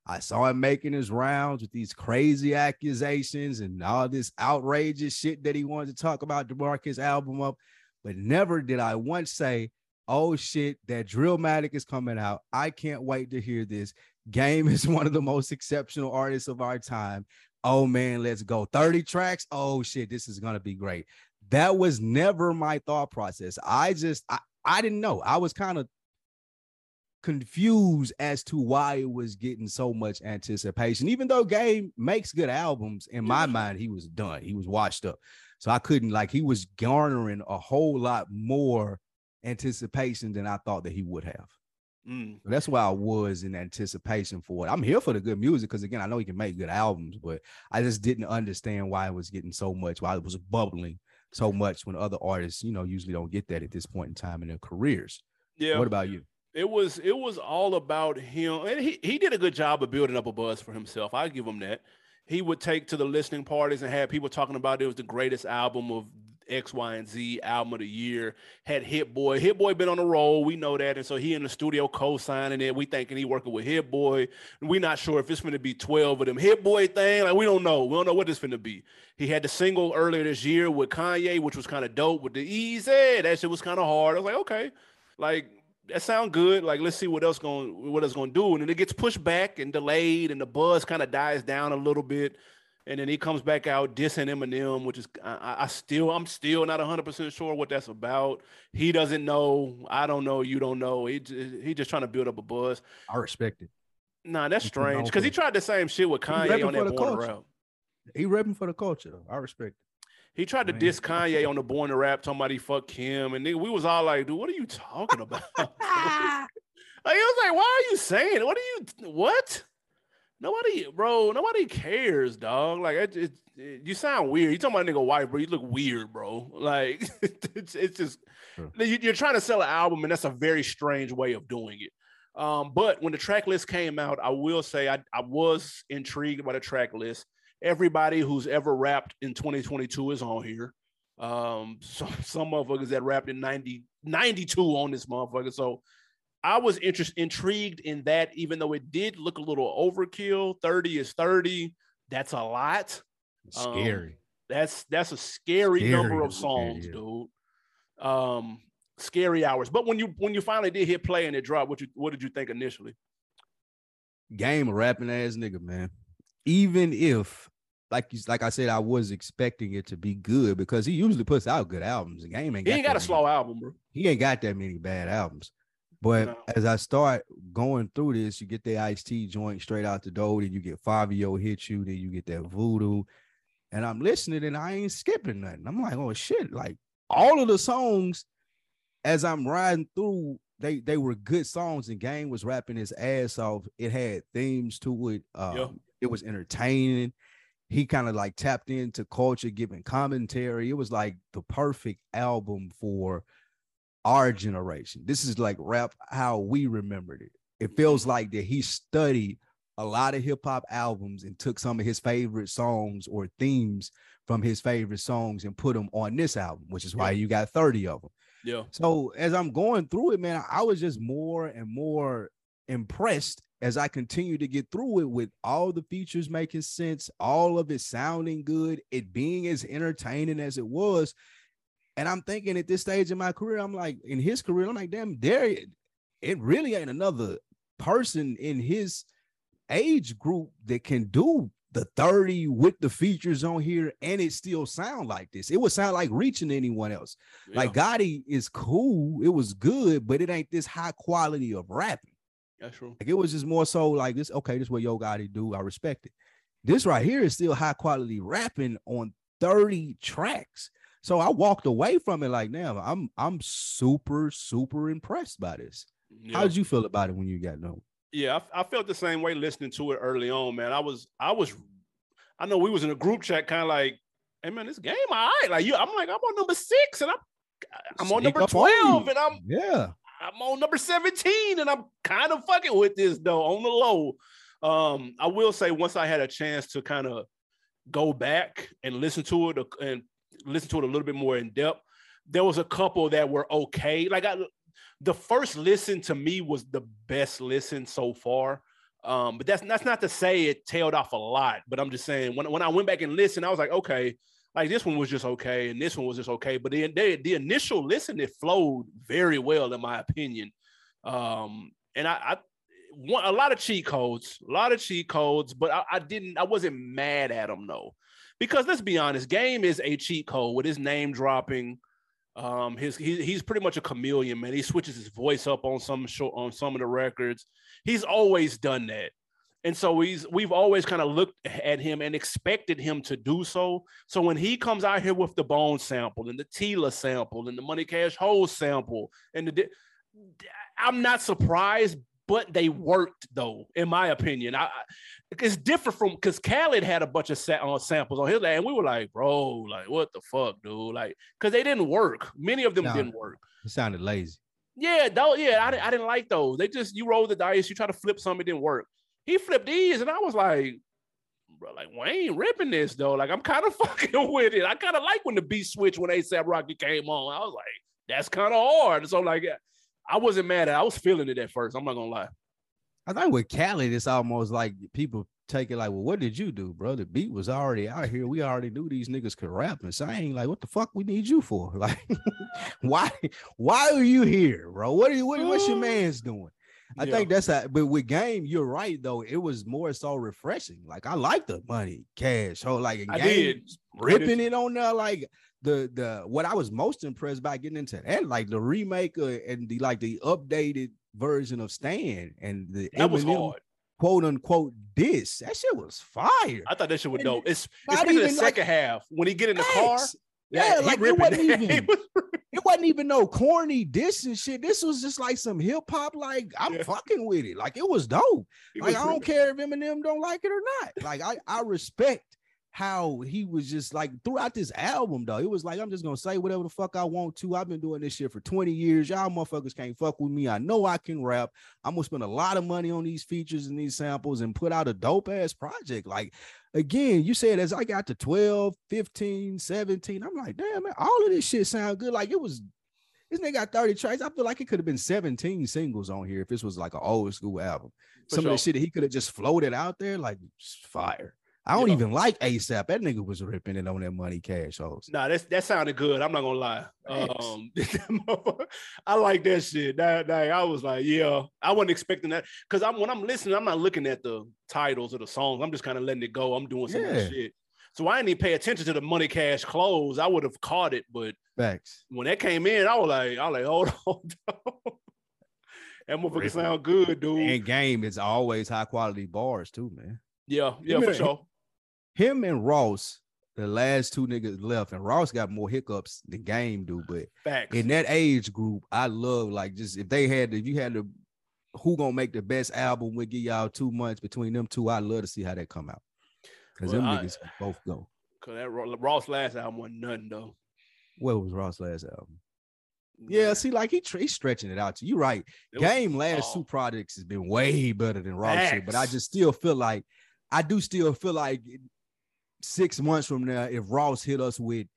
Speaker 2: I saw him making his rounds with these crazy accusations and all this outrageous shit that he wanted to talk about to mark his album up. But never did I once say, oh shit, that Drillmatic is coming out. I can't wait to hear this. Game is one of the most exceptional artists of our time. Oh man, let's go. 30 tracks. Oh shit, this is gonna be great. That was never my thought process. I just I, I didn't know. I was kind of confused as to why it was getting so much anticipation. Even though Game makes good albums, in my mind, he was done. He was washed up. So I couldn't like he was garnering a whole lot more anticipation than I thought that he would have.
Speaker 1: Mm.
Speaker 2: So that's why I was in anticipation for it. I'm here for the good music because again, I know he can make good albums, but I just didn't understand why it was getting so much, why it was bubbling so much when other artists, you know, usually don't get that at this point in time in their careers.
Speaker 1: Yeah.
Speaker 2: What about you?
Speaker 1: it was it was all about him and he, he did a good job of building up a buzz for himself i give him that he would take to the listening parties and have people talking about it was the greatest album of x y and z album of the year. Had hit boy. Hit boy been on the roll we know that. And so he in the studio co-signing it. We thinking he working with hit boy. We not sure if it's going to be 12 of them. Hit boy thing like we don't know. We don't know what it's going to be. He had the single earlier this year with kanye which was kind of dope with the Eazy that shit was kind of hard. I was like okay. Like that sound good. Like, let's see what else going what it's to do. And then it gets pushed back and delayed, and the buzz kind of dies down a little bit. And then he comes back out dissing Eminem, which is I, I- I still I'm still not 100 percent sure what that's about. He doesn't know. I don't know. You don't know. He he just trying to build up a buzz.
Speaker 2: I respect it.
Speaker 1: Nah, that's strange because he tried the same shit with
Speaker 2: He
Speaker 1: Kanye on that Born to. Rap.
Speaker 2: He repping for the culture. though. I respect it.
Speaker 1: He tried to
Speaker 2: Man.
Speaker 1: diss Kanye on the Born to Rap, talking about he fucked Kim, and nigga, we was all like, dude, what are you talking about? Like, I was like, why are you saying? What are you what? Nobody, bro, nobody cares, dog. Like, it, it, it- you sound weird. You talking about nigga wife, bro. You look weird, bro. Like, it's, it's just
Speaker 2: True.
Speaker 1: you- you're trying to sell an album, and that's a very strange way of doing it. Um, but when the track list came out, I will say I, I was intrigued by the track list. Everybody who's ever rapped in 2022 is on here. Um, so, some motherfuckers that rapped in 90, 92 on this motherfucker. So I was interest, intrigued in that, even though it did look a little overkill. 30 is 30. That's a lot. Um,
Speaker 2: Scary.
Speaker 1: That's that's a scary,
Speaker 2: Scary
Speaker 1: number of songs,
Speaker 2: yeah.
Speaker 1: dude. Um, scary hours. But when you when you finally did hit play and it dropped, what you what did you think initially?
Speaker 2: Game a rapping ass nigga, man. Even if like you, like I said, I was expecting it to be good because he usually puts out good albums. The game ain't
Speaker 1: he ain't got,
Speaker 2: got
Speaker 1: a slow album, bro.
Speaker 2: He ain't got that many bad albums. But
Speaker 1: No.
Speaker 2: as I start going through this, you get the iced tea joint straight out the door, then you get Fabio hit you, then you get that voodoo. And I'm listening and I ain't skipping nothing. I'm like, oh shit. Like all of the songs as I'm riding through, they they were good songs and Game was rapping his ass off. It had themes to it. Um,
Speaker 1: Yeah.
Speaker 2: it was entertaining. He kind of like tapped into culture, giving commentary. It was like the perfect album for our generation. This is like rap how we remembered it. It feels mm-hmm. like that he studied a lot of hip hop albums and took some of his favorite songs or themes from his favorite songs and put them on this album, which is why
Speaker 1: Yeah.
Speaker 2: you got 30 of them.
Speaker 1: Yeah.
Speaker 2: So as I'm going through it, man, I was just more and more impressed as I continue to get through it with all the features making sense, all of it sounding good, it being as entertaining as it was. And I'm thinking at this stage in my career, I'm like, in his career, I'm like, damn, there, it really ain't another person in his age group that can do the 30 with the features on here and it still sound like this. It would sound like reaching anyone else. Like Gotti is cool, it was good, but it ain't this high quality of rapping.
Speaker 1: that's true.
Speaker 2: Like it was just more so like this. Okay, this is what Yo Gotti do. I respect it. This right here is still high quality rapping on 30 tracks. So I walked away from it like, now I'm I'm super super impressed by this.
Speaker 1: Yeah.
Speaker 2: How did you feel about it when you got no?
Speaker 1: Yeah, I, I felt the same way listening to it early on, man. I was, I was, I know we was in a group chat, kind of like, hey man, this game, all right. Like you, I'm like, I'm on number six, and I'm, I'm on
Speaker 2: Sneak
Speaker 1: number
Speaker 2: up on
Speaker 1: twelve, and I'm,
Speaker 2: Yeah,
Speaker 1: I'm on number seventeen, and I'm kind of fucking with this though on the low. Um, I will say once I had a chance to kind of go back and listen to it uh, and listen to it a little bit more in depth, there was a couple that were okay. Like I, the first listen to me was the best listen so far. Um, but that's that's not to say it tailed off a lot. But I'm just saying when when I went back and listened, I was like, okay, like this one was just okay, and this one was just okay. But then the, the initial listen it flowed very well in my opinion. Um, and I, I one, a lot of cheat codes, a lot of cheat codes, but I, I didn't, I wasn't mad at them though, because let's be honest, game is a cheat code with his name dropping. Um, his he, he's pretty much a chameleon, man. He switches his voice up on some show on some of the records. He's always done that. And so he's we've always kind of looked at him and expected him to do so. So when he comes out here with the bone sample and the Tila sample and the Money Cash Hole sample and the I'm not surprised, but they worked though, in my opinion. I, it's different from because Khaled had a bunch of sa- uh, samples on his and we were like, bro, like what the fuck, dude? Like, because they didn't work. Many of them
Speaker 2: No.
Speaker 1: didn't work.
Speaker 2: it sounded lazy.
Speaker 1: Yeah, though, yeah, I, I didn't like those. They just you roll the dice, you try to flip some, it didn't work. He flipped these, and I was like, bro, like Wayne ripping this though. Like I'm kind of fucking with it. I kind of like when the beat switch when ASAP Rocky came on. I was like, that's kind of hard. So like, I wasn't mad at. it. I was feeling it at first. I'm not gonna lie.
Speaker 2: I think with Khaled, it's almost like people take it like, well, what did you do, bro? The beat was already out here. We already knew these niggas could rap and sing. Like, what the fuck we need you for? Like, why why are you here, bro? What are you what, what's your man's doing? I
Speaker 1: Yeah.
Speaker 2: think that's how, but with game, you're right though. It was more so refreshing. Like I like the money, cash. So like
Speaker 1: I
Speaker 2: game,
Speaker 1: did.
Speaker 2: ripping it on there. Like the the what I was most impressed by getting into that, like the remake uh, and the like the updated version of Stan and the
Speaker 1: That was
Speaker 2: Eminem
Speaker 1: hard.
Speaker 2: quote unquote diss. That shit was fire.
Speaker 1: I thought that shit was dope. It's especially the
Speaker 2: even like-
Speaker 1: second half when he get in the car.
Speaker 2: Thanks. Yeah, like it wasn't
Speaker 1: that.
Speaker 2: Even-
Speaker 1: was-
Speaker 2: It wasn't even no corny diss and shit. This was just like some hip hop. Like I'm
Speaker 1: Yeah.
Speaker 2: fucking with it. Like it was dope.
Speaker 1: he
Speaker 2: Like
Speaker 1: was
Speaker 2: I don't care if Eminem don't like it or not. Like I I respect how he was just like throughout this album though. It was like I'm just gonna say whatever the fuck I want to. I've been doing this shit for 20 years. Y'all motherfuckers can't fuck with me. I know I can rap. I'm gonna spend a lot of money on these features and these samples and put out a dope ass project. Like again, you said as I got to 12, 15, 17, I'm like, damn man, all of this shit sound good. Like it was this nigga got 30 tracks. I feel like it could have been 17 singles on here if this was like an old school album.
Speaker 1: For
Speaker 2: Some of the shit that he could have just floated out there, like fire. I don't even like ASAP. That nigga was ripping it on that money cash hoes.
Speaker 1: Nah, that's that sounded good. I'm not gonna lie. Um, I like that shit. That, that I was like, yeah, I wasn't expecting that because I'm when I'm listening, I'm not looking at the titles of the songs. I'm just kind of letting it go. I'm doing some
Speaker 2: Yeah.
Speaker 1: shit. So I didn't even pay attention to the money cash hoes. I would have caught it, but
Speaker 2: Facts.
Speaker 1: when that came in, I was like, I was like, hold on. that motherfucker sound good, dude.
Speaker 2: And game is always high quality bars too, man.
Speaker 1: yeah, yeah, for sure.
Speaker 2: Him and Ross, the last two niggas left, and Ross got more hiccups than game do. But
Speaker 1: Facts.
Speaker 2: in that age group, I love like just if they had if you had to who gonna make the best album, we give y'all two months between them two. I love to see how that come out. Because
Speaker 1: Well,
Speaker 2: them
Speaker 1: I-
Speaker 2: niggas both go.
Speaker 1: Cause that Ross last album wasn't nothing though.
Speaker 2: What was Ross' last album? Yeah, see, like he he's stretching it out to you, right?
Speaker 1: It was-
Speaker 2: Game last
Speaker 1: oh.
Speaker 2: two projects has been way better than Ross shit, but I just still feel like I do still feel like six months from now, if Ross hit us with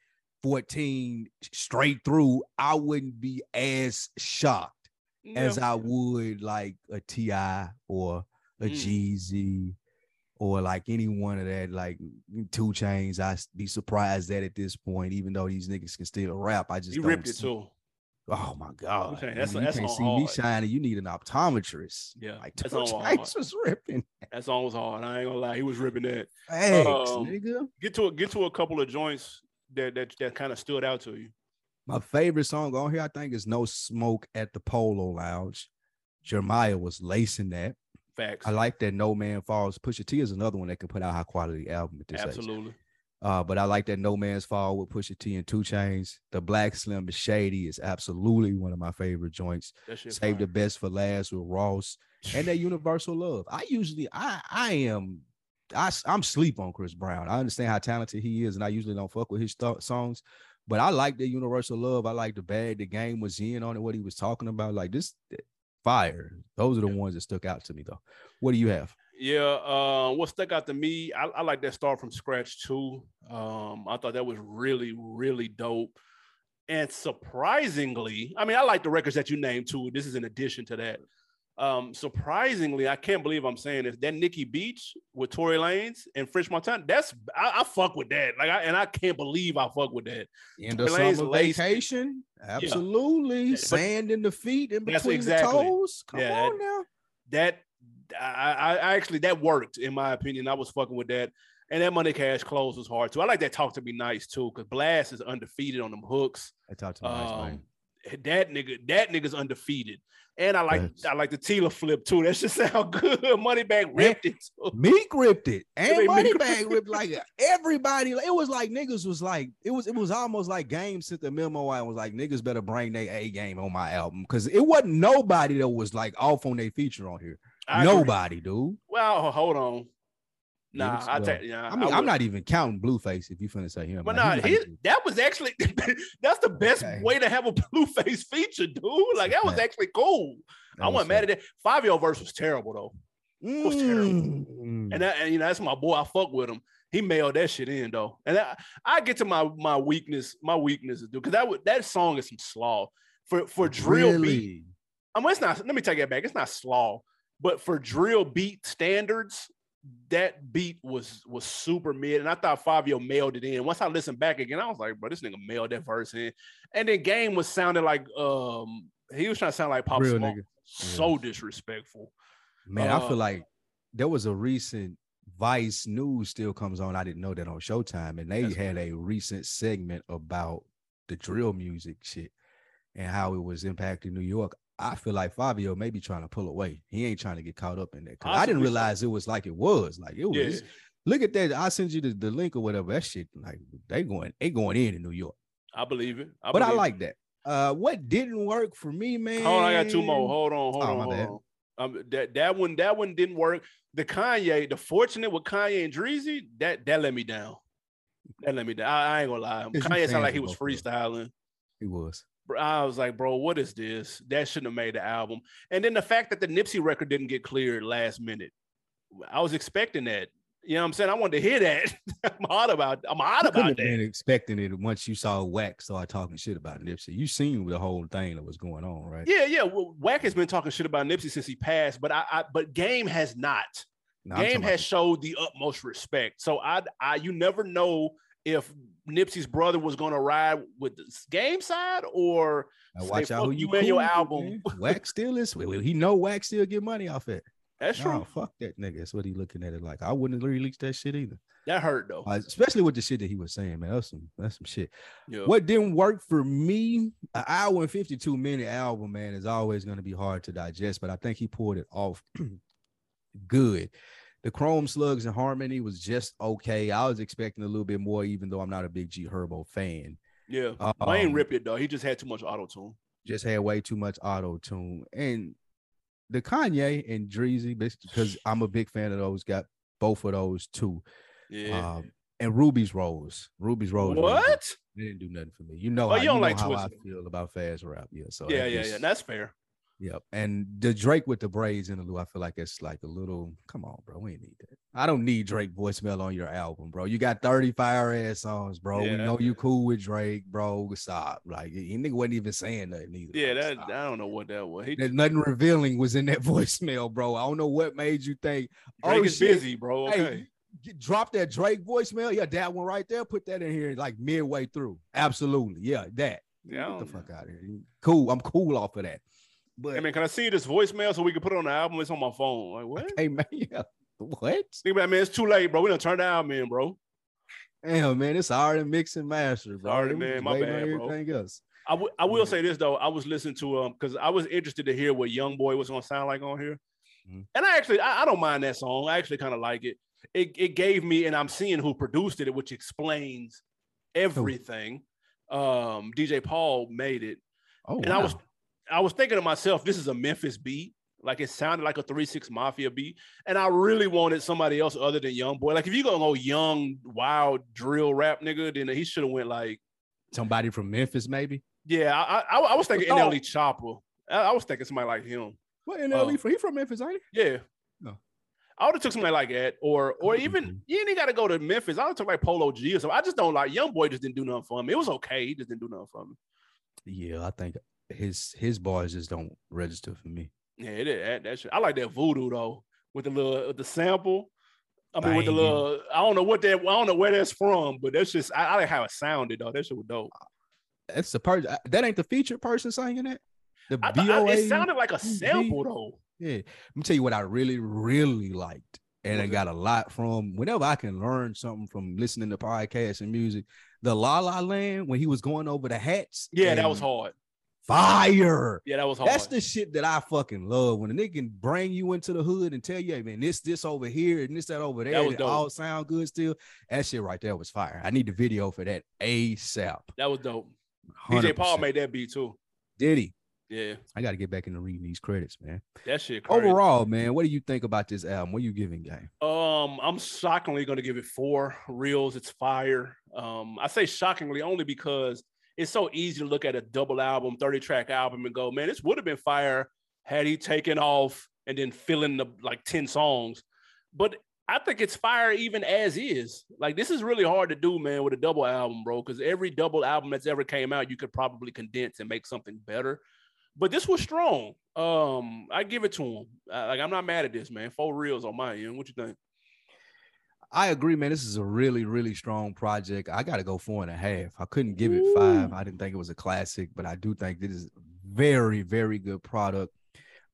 Speaker 2: 14 straight through, I wouldn't be as shocked as I would like a T.I. or a
Speaker 1: Mm.
Speaker 2: Jeezy or like any one of that, like two Chainz. I'd be surprised that at this point, even though these niggas can still rap, I just
Speaker 1: he ripped it too.
Speaker 2: Oh my god,
Speaker 1: that's- that's
Speaker 2: you can't see me shining. You need an optometrist.
Speaker 1: Yeah,
Speaker 2: like
Speaker 1: that's
Speaker 2: Chainz
Speaker 1: hard.
Speaker 2: was ripping.
Speaker 1: That song was hard. I ain't gonna lie, he was ripping that.
Speaker 2: Thanks,
Speaker 1: Um,
Speaker 2: nigga.
Speaker 1: Get to a, get to a couple of joints that that that kind of stood out to you.
Speaker 2: My favorite song on here, I think, is "No Smoke at the Polo Lounge." Jeremih was lacing that.
Speaker 1: Facts.
Speaker 2: I like that No Man Falls. Pusha T is another one that can put out high quality album at this age. Uh, but I like that No Man's Fall with Pusha T and Two Chainz. The Black Slim is Shady is absolutely one of my favorite joints. Save the best for last with Ross and that Universal Love. I usually I I am I am sleep on Chris Brown. I understand how talented he is, and I usually don't fuck with his th- songs. But I like the Universal Love. I like the bag the game was in on it. What he was talking about, like this fire. Those are the ones that stuck out to me though. What do you have?
Speaker 1: Yeah, uh, what stuck out to me, I, I like that start from scratch too. Um, I thought that was really, really dope. And surprisingly, I mean, I like the records that you named too. This is in addition to that. Um, surprisingly, I can't believe I'm saying this. That Nikki Beach with Tory Lanez and French Montana, that's I, I fuck with that. Like, I, and I can't believe I fuck with that.
Speaker 2: End of
Speaker 1: Tory
Speaker 2: summer
Speaker 1: laced
Speaker 2: vacation. Absolutely.
Speaker 1: But-
Speaker 2: Sand in the feet in between
Speaker 1: exactly-
Speaker 2: the toes. Come
Speaker 1: yeah,
Speaker 2: on now.
Speaker 1: that I, I actually that worked in my opinion. I was fucking with that. And that money cash hoes was hard too. I like that talk to be nice too, because Blxst is undefeated on them hooks.
Speaker 2: I talked to nice
Speaker 1: Um,
Speaker 2: man.
Speaker 1: that nigga, that nigga's undefeated. And I like
Speaker 2: Facts.
Speaker 1: I like the Tila flip too. That should sound good. Moneybagg ripped it too.
Speaker 2: Meek ripped it, and Moneybagg ripped like everybody. It was like niggas was like it was. It was almost like Game sent the memo out and was like niggas better bring their A game on my album because it wasn't nobody that was like off on their feature on here.
Speaker 1: I agree.
Speaker 2: nobody, dude.
Speaker 1: Well, hold on. Nah, I take yeah.
Speaker 2: I mean,
Speaker 1: would-
Speaker 2: I'm not even counting Blueface if you finna say him.
Speaker 1: But
Speaker 2: Like,
Speaker 1: nah,
Speaker 2: he
Speaker 1: that was actually that's the best
Speaker 2: Okay.
Speaker 1: way to have a Blueface feature, dude. Like that was actually cool. I
Speaker 2: was
Speaker 1: wasn't mad at it. Five year old verse was terrible though. was terrible.
Speaker 2: Mm.
Speaker 1: And that, and you know, that's my boy. I fuck with him. He mailed that shit in though. And I, I get to my my weakness, my weaknesses, dude. Because that would that song is some slaw. For for drill beat.
Speaker 2: Really?
Speaker 1: I mean, it's not. Let me take that back. It's not slaw, but for drill beat standards, that beat was was super mid. And I thought Fivio mailed it in. Once I listened back again, I was like, bro, this nigga mailed that verse in. And then game was sounding like um he was trying to sound like Pop
Speaker 2: Real
Speaker 1: Smoke.
Speaker 2: nigga.
Speaker 1: So disrespectful.
Speaker 2: Man, I
Speaker 1: Uh,
Speaker 2: feel like there was a recent Vice News still comes on. I didn't know that on Showtime, and they had a recent segment about the drill music shit and how it was impacting New York. I feel like Fivio may be trying to pull away. He ain't trying to get caught up in that. I didn't realize it was like it was. Like it
Speaker 1: Yeah.
Speaker 2: was. Look at that. I send you the, the link or whatever. That shit, like they going, they going in in New York.
Speaker 1: I believe it. I
Speaker 2: but I
Speaker 1: believe
Speaker 2: like that. Uh, what didn't work for me, man?
Speaker 1: Hold on, I got two more. Hold on, hold
Speaker 2: Oh,
Speaker 1: on, hold
Speaker 2: bad.
Speaker 1: on. Um, that that one, that one didn't work. The Kanye, the fortunate with Kanye and Dreezy, that that let me down. That let me down. I, I ain't gonna lie. Kanye sounded like he was
Speaker 2: both of them.
Speaker 1: freestyling.
Speaker 2: He was.
Speaker 1: I was like, bro, what is this? That shouldn't have made the album. And then the fact that the Nipsey record didn't get cleared last minute, I was expecting that. You know what I'm saying? I wanted to hear that. I'm hot about. I'm hot about
Speaker 2: have
Speaker 1: that.
Speaker 2: been expecting it once you saw Wack start talking shit about Nipsey. You seen the whole thing that was going on, right?
Speaker 1: Yeah, yeah. Well, Wack has been talking shit about Nipsey since he passed, but I, I but Game has not.
Speaker 2: No,
Speaker 1: Game has showed the utmost respect. So I, I, you never know if Nipsey's brother was gonna ride with the game side or
Speaker 2: Now watch out who
Speaker 1: you
Speaker 2: you
Speaker 1: and your album."
Speaker 2: man. Wax still is. He know Wax still get money off it.
Speaker 1: That's true.
Speaker 2: Fuck that nigga. That's what he looking at it like. I wouldn't release that shit either.
Speaker 1: That hurt though.
Speaker 2: Uh, especially with the shit that he was saying, man. That's some that's some shit.
Speaker 1: yeah.
Speaker 2: What didn't work for me, an hour and 52 minute album, man, is always going to be hard to digest, but I think he pulled it off good. The Chrome Slugs and Harmony was just okay. I was expecting a little bit more, even though I'm not a big G Herbo fan.
Speaker 1: Yeah.
Speaker 2: Um,
Speaker 1: ripped it though. He just had too much auto tune.
Speaker 2: Just had way too much auto tune. And the Kanye and Dreezy, because I'm a big fan of those, got both of those too.
Speaker 1: Yeah.
Speaker 2: Um, and Ruby's Rose. Ruby's Rose.
Speaker 1: what?
Speaker 2: They didn't do nothing for me. You know,
Speaker 1: Oh,
Speaker 2: how,
Speaker 1: you
Speaker 2: you
Speaker 1: don't
Speaker 2: know
Speaker 1: like
Speaker 2: how I feel about fast rap. Yeah. So
Speaker 1: yeah, yeah,
Speaker 2: just-
Speaker 1: yeah. That's fair.
Speaker 2: Yep. And the Drake with the braids in the loo, I feel like it's like a little. Come on, bro. We ain't need that. I don't need Drake voicemail on your album, bro. You got 30 fire ass songs, bro. We know you cool with Drake, bro. Stop. Like he nigga wasn't even saying nothing either.
Speaker 1: Yeah, that
Speaker 2: Stop.
Speaker 1: I don't know what that was. He,
Speaker 2: There's nothing revealing was in that voicemail, bro. I don't know what made you think.
Speaker 1: Oh, Drake
Speaker 2: oh,
Speaker 1: is
Speaker 2: shit.
Speaker 1: busy, bro.
Speaker 2: Hey,
Speaker 1: Okay.
Speaker 2: Get- drop that Drake voicemail. Yeah, that one right there. Put that in here like midway through. Absolutely. Yeah, that.
Speaker 1: Yeah,
Speaker 2: Get the
Speaker 1: don't
Speaker 2: fuck out of here. Cool. I'm cool off of that. But
Speaker 1: Hey man, can I see this voicemail so we can put it on the album? It's on my phone. Like what?
Speaker 2: hey man, yeah. What?
Speaker 1: Think about it, man. It's too late, bro. We done turned the album in, bro.
Speaker 2: Damn, man, it's already mixed and mastered, bro.
Speaker 1: Already, man. My bad, bro.
Speaker 2: Everything else.
Speaker 1: I, w- I will say this though. I was listening to um because I was interested to hear what Young Boy was gonna sound like on here,
Speaker 2: Mhm.
Speaker 1: and I actually I, I don't mind that song. I actually kind of like it. It it gave me, and I'm seeing who produced it, which explains everything. Um, DJ Paul made it,
Speaker 2: Oh,
Speaker 1: and I was
Speaker 2: wow.
Speaker 1: I was thinking to myself, this is a Memphis beat. Like it sounded like a three six mafia beat, and I really wanted somebody else other than Young Boy. Like if you gonna go young, wild drill rap nigga, then he should have went like
Speaker 2: somebody from Memphis, maybe.
Speaker 1: yeah, I I, I was thinking
Speaker 2: Oh.
Speaker 1: NLE Chopper. I, I was thinking somebody like him.
Speaker 2: What NLE
Speaker 1: Oh.
Speaker 2: from? He from Memphis, ain't he?
Speaker 1: Yeah.
Speaker 2: No.
Speaker 1: I would have took somebody like that, or or even
Speaker 2: Mhm.
Speaker 1: you ain't got to go to Memphis. I would took like Polo G or something. I just don't like Young Boy. Just didn't do nothing for me. It was okay. He just didn't do nothing for me.
Speaker 2: Yeah, I think his his bars just don't register for me.
Speaker 1: Yeah, it is. That, that shit. I like that voodoo though, with the little with the sample. I mean, with the little. I don't know what that. I don't know where that's from, but that's just. I, I like how it sounded though. That shit was dope.
Speaker 2: That's the person. That ain't the featured person singing it. The
Speaker 1: I, thought- I-
Speaker 2: BOA.
Speaker 1: it sounded like a sample though.
Speaker 2: Yeah. Let me tell you what I really, really liked. And I got a lot from whenever I can learn something from listening to podcasts and music. The La La Land when he was going over the hats.
Speaker 1: Yeah, that was hard.
Speaker 2: Fire.
Speaker 1: Yeah, that was hard.
Speaker 2: That's the shit that I fucking love when a nigga can bring you into the hood and tell you, hey man, this, this over here and this, that over there,
Speaker 1: That was
Speaker 2: it
Speaker 1: dope.
Speaker 2: all sound good still. That shit right there was fire. I need the video for that ASAP.
Speaker 1: that was dope. DJ Paul made that beat too.
Speaker 2: Did he?
Speaker 1: Yeah,
Speaker 2: I got to get back into reading these credits, man.
Speaker 1: that shit. Crazy.
Speaker 2: Overall, man, what do you think about this album? What are you giving, game?
Speaker 1: Um, I'm shockingly going to give it four reels. It's fire. Um, I say shockingly only because it's so easy to look at a double album, 30 track album, and go, man, this would have been fire had he taken off and then fill in the like 10 songs. But I think it's fire even as is. Like this is really hard to do, man, with a double album, bro. Because every double album that's ever came out, you could probably condense and make something better. But this was strong. Um, I give it to him. Like I'm not mad at this, man. Four reels on my end. What you think?
Speaker 2: I agree, man. This is a really, really strong project. I got to go four and a half. I couldn't give it five. I didn't think it was a classic, but I do think this is very, very good product.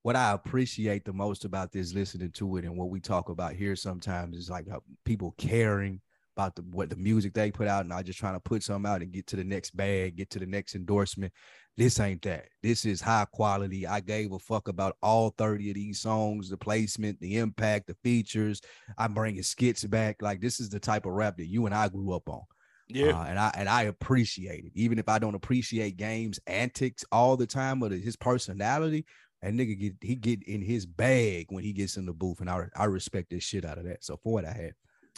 Speaker 2: What I appreciate the most about this, listening to it, and what we talk about here sometimes is like people caring about the what the music they put out, and not just trying to put something out and get to the next bag, get to the next endorsement. This ain't that. This is high quality. I gave a fuck about all 30 of these songs, the placement, the impact, the features. I'm bringing skits back. Like this is the type of rap that you and I grew up on.
Speaker 1: Yeah.
Speaker 2: Uh, and I and I appreciate it. Even if I don't appreciate games antics all the time or the, his personality, And nigga get he get in his bag when he gets in the booth, and I I respect this shit out of that. So for what I had,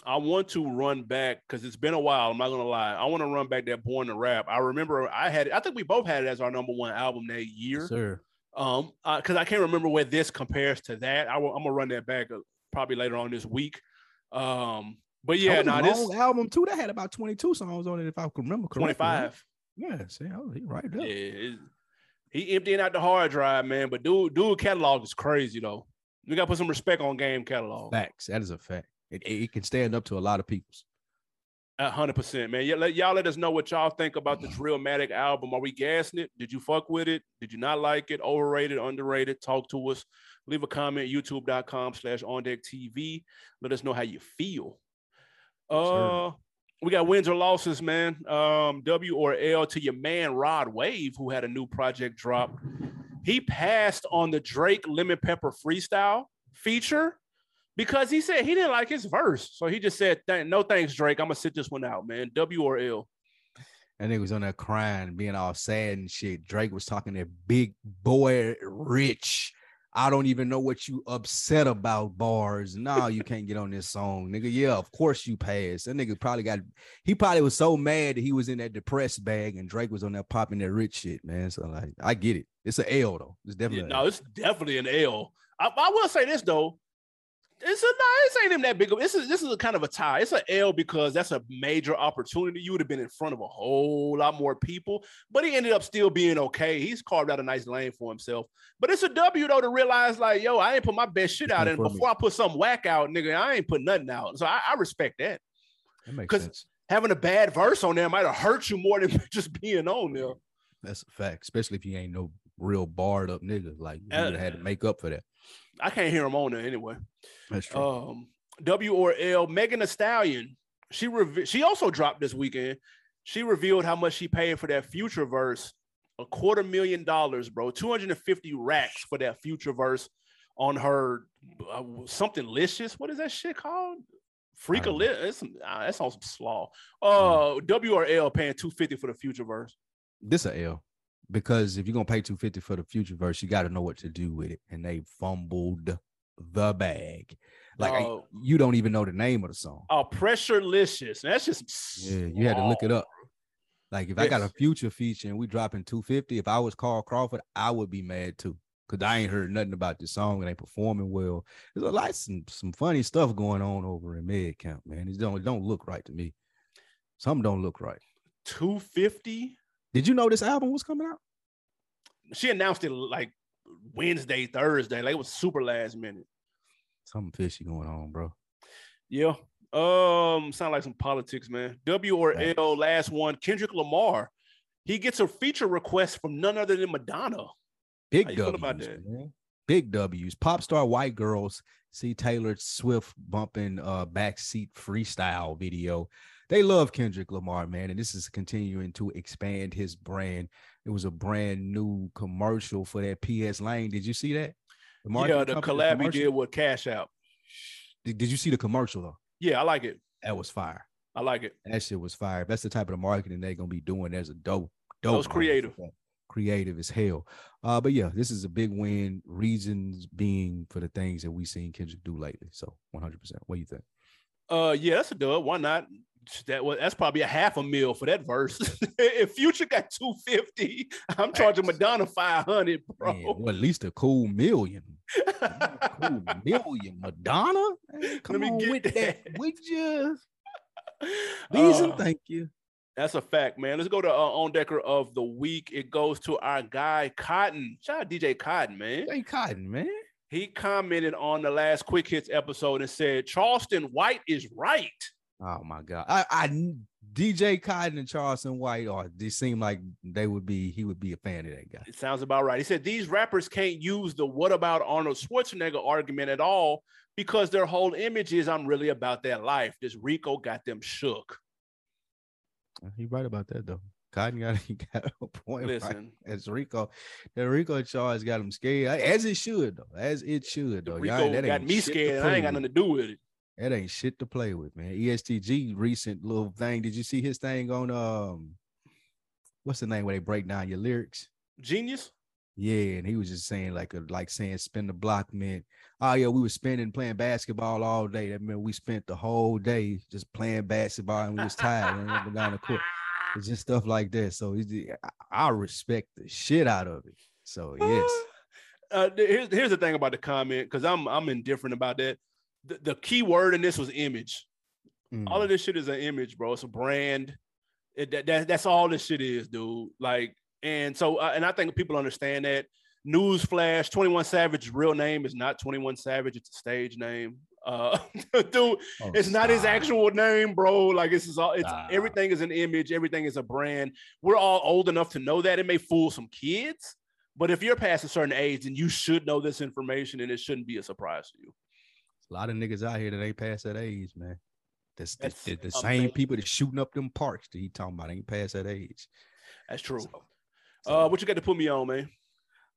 Speaker 1: I want to run back because it's been a while. I'm not gonna lie. I want to run back that Born to Rap. I remember I had it. I think we both had it as our number one album that year.
Speaker 2: sir.
Speaker 1: Um, because I can't remember where this compares to that. I will, I'm gonna run that back uh, probably later on this week. Um, but yeah,
Speaker 2: That was
Speaker 1: nah, this
Speaker 2: album too. That had about 22 songs on it, if I can remember correctly.
Speaker 1: 25.
Speaker 2: Yeah, see, oh, he right
Speaker 1: Yeah,
Speaker 2: there.
Speaker 1: it- he emptying out the hard drive, man. But dude, dude catalog is crazy though. We gotta put some respect on game catalog.
Speaker 2: Facts. That is a fact. It, it can stand up to a lot of people's.
Speaker 1: A hundred percent, man. Yeah, let, y'all let us know what y'all think about the Drillmatic album. Are we gassing it? Did you fuck with it? Did you not like it? Overrated, underrated? Talk to us. Leave a comment, youtube.com slash on deck TV. Let us know how you feel. Uh we got wins or losses, man. Um, W or L to your man Rod Wave, who had a new project drop. He passed on the Drake Lemon Pepper freestyle feature because he said he didn't like his verse. So he just said, "No thanks, Drake. I'm gonna sit this one out, man." W or L.
Speaker 2: And nigga was on there crying, being all sad and shit. Drake was talking that big boy rich I don't even know what you upset about bars. No, you can't get on this song, nigga. Yeah, of course you passed. That nigga probably got he probably was so mad that he was in that depressed bag and Drake was on there popping that rich shit, man. So like I get it. It's an L though. It's definitely
Speaker 1: yeah, no, it's definitely an L. I, I will say this though it's a this ain't even that big. Of, this is this is a kind of a tie. It's an L because that's a major opportunity. You would have been in front of a whole lot more people, but he ended up still being okay. He's carved out a nice lane for himself. But it's a W though to realize like, yo, I ain't put my best shit out, and before me. I put some whack out, nigga, I ain't put nothing out. So I, I respect that. That makes sense. Because having a bad verse on there might have hurt you more than just being on there.
Speaker 2: That's a fact, especially if you ain't no real barred up nigga. Like you uh, had to make up for that.
Speaker 1: I can't hear him on there anyway.
Speaker 2: That's true.
Speaker 1: Um, w or L, Megan Thee Stallion. She re- she also dropped this weekend. She revealed how much she paid for that future verse, a quarter million dollars, bro, 250 racks for that future verse on her uh, something licious. What is that shit called? Freak of lit. It's some, uh, that sounds some slaw. Uh, mm. W or L paying 250 for the future verse.
Speaker 2: This a L because if you're gonna pay 250 for the future verse, you got to know what to do with it. And they fumbled the bag. Like oh. you don't even know the name of the song.
Speaker 1: Oh, pressurelicious. That's just
Speaker 2: yeah. You had to look it up. Like if yes. I got a future feature and we dropping 250, if I was Carl Crawford, I would be mad too. Cause I ain't heard nothing about this song and they performing well. There's a lot some some funny stuff going on over in Med Camp, man. It don't it don't look right to me. Something don't look right.
Speaker 1: 250
Speaker 2: did you know this album was coming out?
Speaker 1: She announced it like Wednesday, Thursday. Like it was super last minute.
Speaker 2: Something fishy going on, bro.
Speaker 1: Yeah. Um, sound like some politics, man. W or L, last one. Kendrick Lamar. He gets a feature request from none other than Madonna.
Speaker 2: Big W's, about that? Man. Big W's. Pop star white girls see Taylor Swift bumping uh backseat freestyle video they love Kendrick Lamar, man, and this is continuing to expand his brand. It was a brand new commercial for that pgLang. Did you see that?
Speaker 1: The yeah, the collab he did with Cash App.
Speaker 2: Did, did you see the commercial though?
Speaker 1: Yeah, I like it.
Speaker 2: That was fire.
Speaker 1: I like it.
Speaker 2: That shit was fire. That's the type of the marketing they're gonna be doing. There's a dope, dope.
Speaker 1: That was creative.
Speaker 2: Creative as hell. Uh, but yeah, this is a big win. Reasons being for the things that we've seen Kendrick do lately. So 100. percent What do you think?
Speaker 1: Uh, yeah, that's a dub. Why not? That was that's probably a half a mil for that verse. if Future got 250, I'm charging Madonna 500, bro. Man,
Speaker 2: well, at least a cool million. cool million. Madonna? Come Let me on get with that. that. Would you? Please uh, and thank you.
Speaker 1: That's a fact, man. Let's go to uh, on decker of the week. It goes to our guy Cotton. Shout out DJ Cotton, man.
Speaker 2: Hey, Cotton, man.
Speaker 1: He commented on the last quick hits episode and said Charleston White is right.
Speaker 2: Oh my god, I, I DJ Cotton and Charleston White, or they seem like they would be. He would be a fan of that guy.
Speaker 1: It sounds about right. He said these rappers can't use the "What about Arnold Schwarzenegger" argument at all because their whole image is "I'm really about that life." This Rico got them shook.
Speaker 2: He right about that though. Cotton got he got a point.
Speaker 1: Listen,
Speaker 2: right? as Rico, the Rico charge got him scared, as it should though, as it should though.
Speaker 1: Rico got me scared. I ain't got nothing to do with it.
Speaker 2: That ain't shit to play with, man. EST Gee recent little thing. Did you see his thing on um what's the name where they break down your lyrics?
Speaker 1: Genius.
Speaker 2: Yeah, and he was just saying like a, like saying spin the block meant oh yeah we were spending playing basketball all day. That meant we spent the whole day just playing basketball and we was tired and went down the court. It's just stuff like that. So I respect the shit out of it. So yes.
Speaker 1: Uh, here's here's the thing about the comment because I'm I'm indifferent about that the, the key word in this was image. Mm. All of this shit is an image, bro. It's a brand. It, that, that, that's all this shit is, dude. Like, and so, uh, and I think people understand that. Newsflash: Twenty One Savage's real name is not Twenty One Savage; it's a stage name. Uh, dude,
Speaker 2: Oh,
Speaker 1: it's not his actual name, bro. Like this is all. It's
Speaker 2: Stop.
Speaker 1: everything is an image. Everything is a brand. We're all old enough to know that. It may fool some kids, but if you're past a certain age, then you should know this information, and it shouldn't be a surprise to you.
Speaker 2: A lot of niggas out here that ain't past that age, man. That's the,
Speaker 1: That's
Speaker 2: the, the
Speaker 1: amazing.
Speaker 2: same people that shooting up them parks that he talking about ain't past that age.
Speaker 1: That's true.
Speaker 2: So-
Speaker 1: Uh, what you got to put me on, man?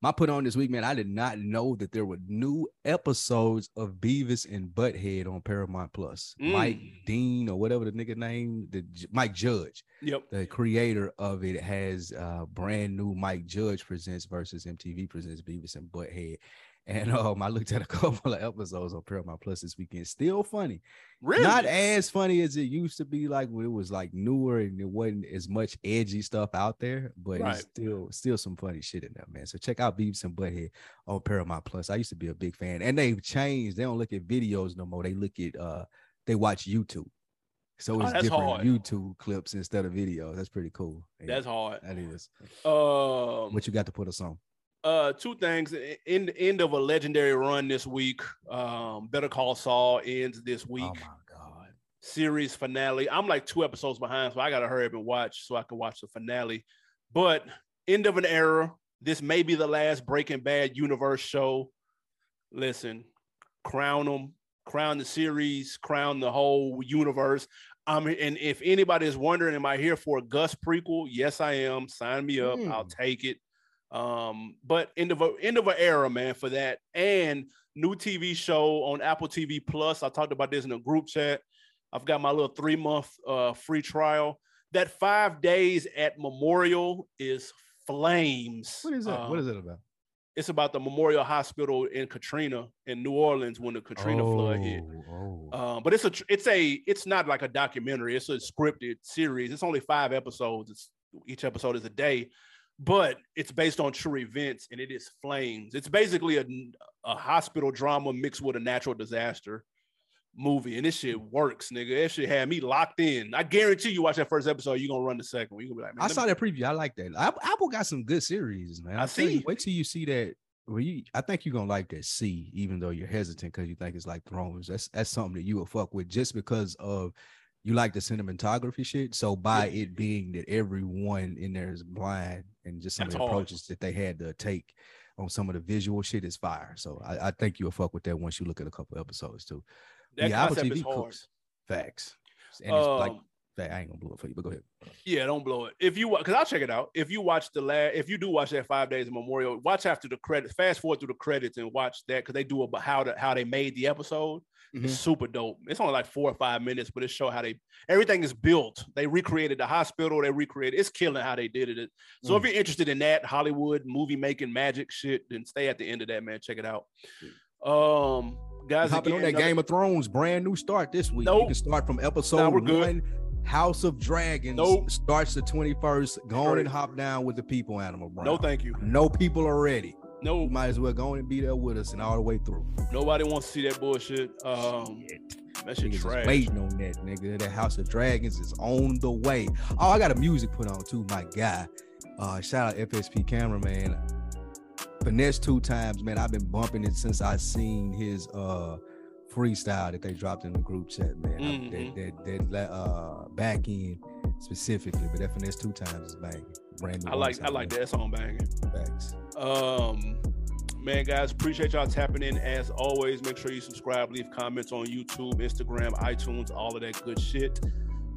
Speaker 2: my put on this week, man. I did not know that there were new episodes of Beavis and Butthead on Paramount Plus. Mike
Speaker 1: Mm.
Speaker 2: Dean or whatever the nigga name, the Mike Judge,
Speaker 1: Yep.
Speaker 2: the creator of it, has uh brand new Mike Judge presents versus MTV presents Beavis and Butthead. And um, I looked at a couple of episodes on Paramount Plus this weekend. Still funny.
Speaker 1: Really?
Speaker 2: Not as funny as it used to be, like when it was like newer and it wasn't as much edgy stuff out there, but
Speaker 1: Right.
Speaker 2: it's still still some funny shit in there, man. So check out Beavis and Butthead on Paramount Plus. I used to be a big fan, and they've changed. They don't look at videos no more. They look at uh, they watch YouTube. So
Speaker 1: Oh,
Speaker 2: it's
Speaker 1: that's
Speaker 2: different
Speaker 1: hard.
Speaker 2: YouTube clips instead of videos. That's pretty cool. Yeah,
Speaker 1: That's hard.
Speaker 2: that is.
Speaker 1: Um,
Speaker 2: What you got to put us on?
Speaker 1: Uh, two things. In the end of a legendary run this week. Um, Better Call Saul ends this week.
Speaker 2: Oh my god.
Speaker 1: series finale. I'm like two episodes behind, so I gotta hurry up and watch so I can watch the finale. But end of an era. This may be the last Breaking Bad universe show. Listen, crown them, crown the series, crown the whole universe. Um, and if anybody is wondering, am I here for a Gus prequel? Yes, I am. Sign me up. I'll
Speaker 2: Mm.
Speaker 1: take it. Um, but end of a end of an era, man, for that. And new TV show on Apple TV Plus. I talked about this in a group chat. I've got my little three month uh, free trial. That five days at Memorial is flames.
Speaker 2: What is that? what
Speaker 1: Um,
Speaker 2: is it about?
Speaker 1: It's about the Memorial Hospital in Katrina in New Orleans when the Katrina flood hit.
Speaker 2: Oh,
Speaker 1: Um, but it's a it's a it's not like a documentary. It's a scripted series. It's only five episodes. It's each episode is a day, but it's based on true events and it is flames. It's basically a, a hospital drama mixed with a natural disaster movie, and this shit works, nigga. That shit had me locked in. I guarantee you watch that first episode, you're gonna run the second one. You're gonna be like, man,
Speaker 2: I saw
Speaker 1: me-
Speaker 2: that preview. I like that. Apple, got some good series, man.
Speaker 1: I
Speaker 2: I tell you,
Speaker 1: see.
Speaker 2: Wait till you see that. Well, you, I think you're gonna like that See, even though you're hesitant because you think it's like Thrones. That's that's something that you will fuck with just because of you like the cinematography shit. So by it being that everyone in there is blind and just some
Speaker 1: That's
Speaker 2: of the
Speaker 1: hard.
Speaker 2: approaches that they had to take on some of the visual shit is fire. So I, I think you'll fuck with that once you look at a couple episodes too.
Speaker 1: that
Speaker 2: yeah,
Speaker 1: concept
Speaker 2: TV
Speaker 1: is hard.
Speaker 2: cooks. Facts. And it's like
Speaker 1: um,
Speaker 2: I ain't gonna blow it for you, but go ahead.
Speaker 1: Yeah, don't blow it. If you because I'll check it out. If you watch the last, if you do watch that five days of Memorial, watch after the credits. Fast forward through the credits and watch that because they do about how the, how they made the episode. It's super dope. It's only like four or five minutes, but it show how they everything is built. They recreated the hospital. They recreated. It's killing how they did it. So if you're interested in that Hollywood movie making magic shit, then stay at the end of that, man. Check it out. Um, guys,
Speaker 2: Hopping on
Speaker 1: again,
Speaker 2: that Game of Thrones brand new start this week. You can start from episode
Speaker 1: Nah,
Speaker 2: one. House of Dragons
Speaker 1: Nope.
Speaker 2: starts the 21st. Go on and hop down with the people animal, bro.
Speaker 1: No, thank you.
Speaker 2: No people are ready.
Speaker 1: No,
Speaker 2: You might as well go on and be there with us and all the way through.
Speaker 1: nobody wants to see that bullshit. Um, that shit
Speaker 2: Niggas
Speaker 1: trash.
Speaker 2: waiting on that, nigga. That House of Dragons is on the way. Oh, I got a music put on too, my guy. Uh, shout out FSP cameraman. Finesse two times, man. I've been bumping it since I seen his uh freestyle that they dropped in the group chat, man. I-
Speaker 1: Mhm.
Speaker 2: that that that uh back end specifically, but that finesse two times is banging. Brand new.
Speaker 1: I like I like that song banging.
Speaker 2: Facts.
Speaker 1: Um, man, guys, appreciate y'all tapping in as always. Make sure you subscribe, leave comments on YouTube, Instagram, iTunes, all of that good shit.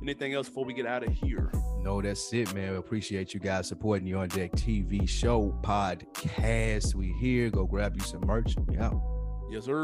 Speaker 1: Anything else before we get out of here?
Speaker 2: No, that's it, man. We appreciate you guys supporting the On Deck TV show podcast. We here. Go grab you some merch. Yeah.
Speaker 1: Yes, sir.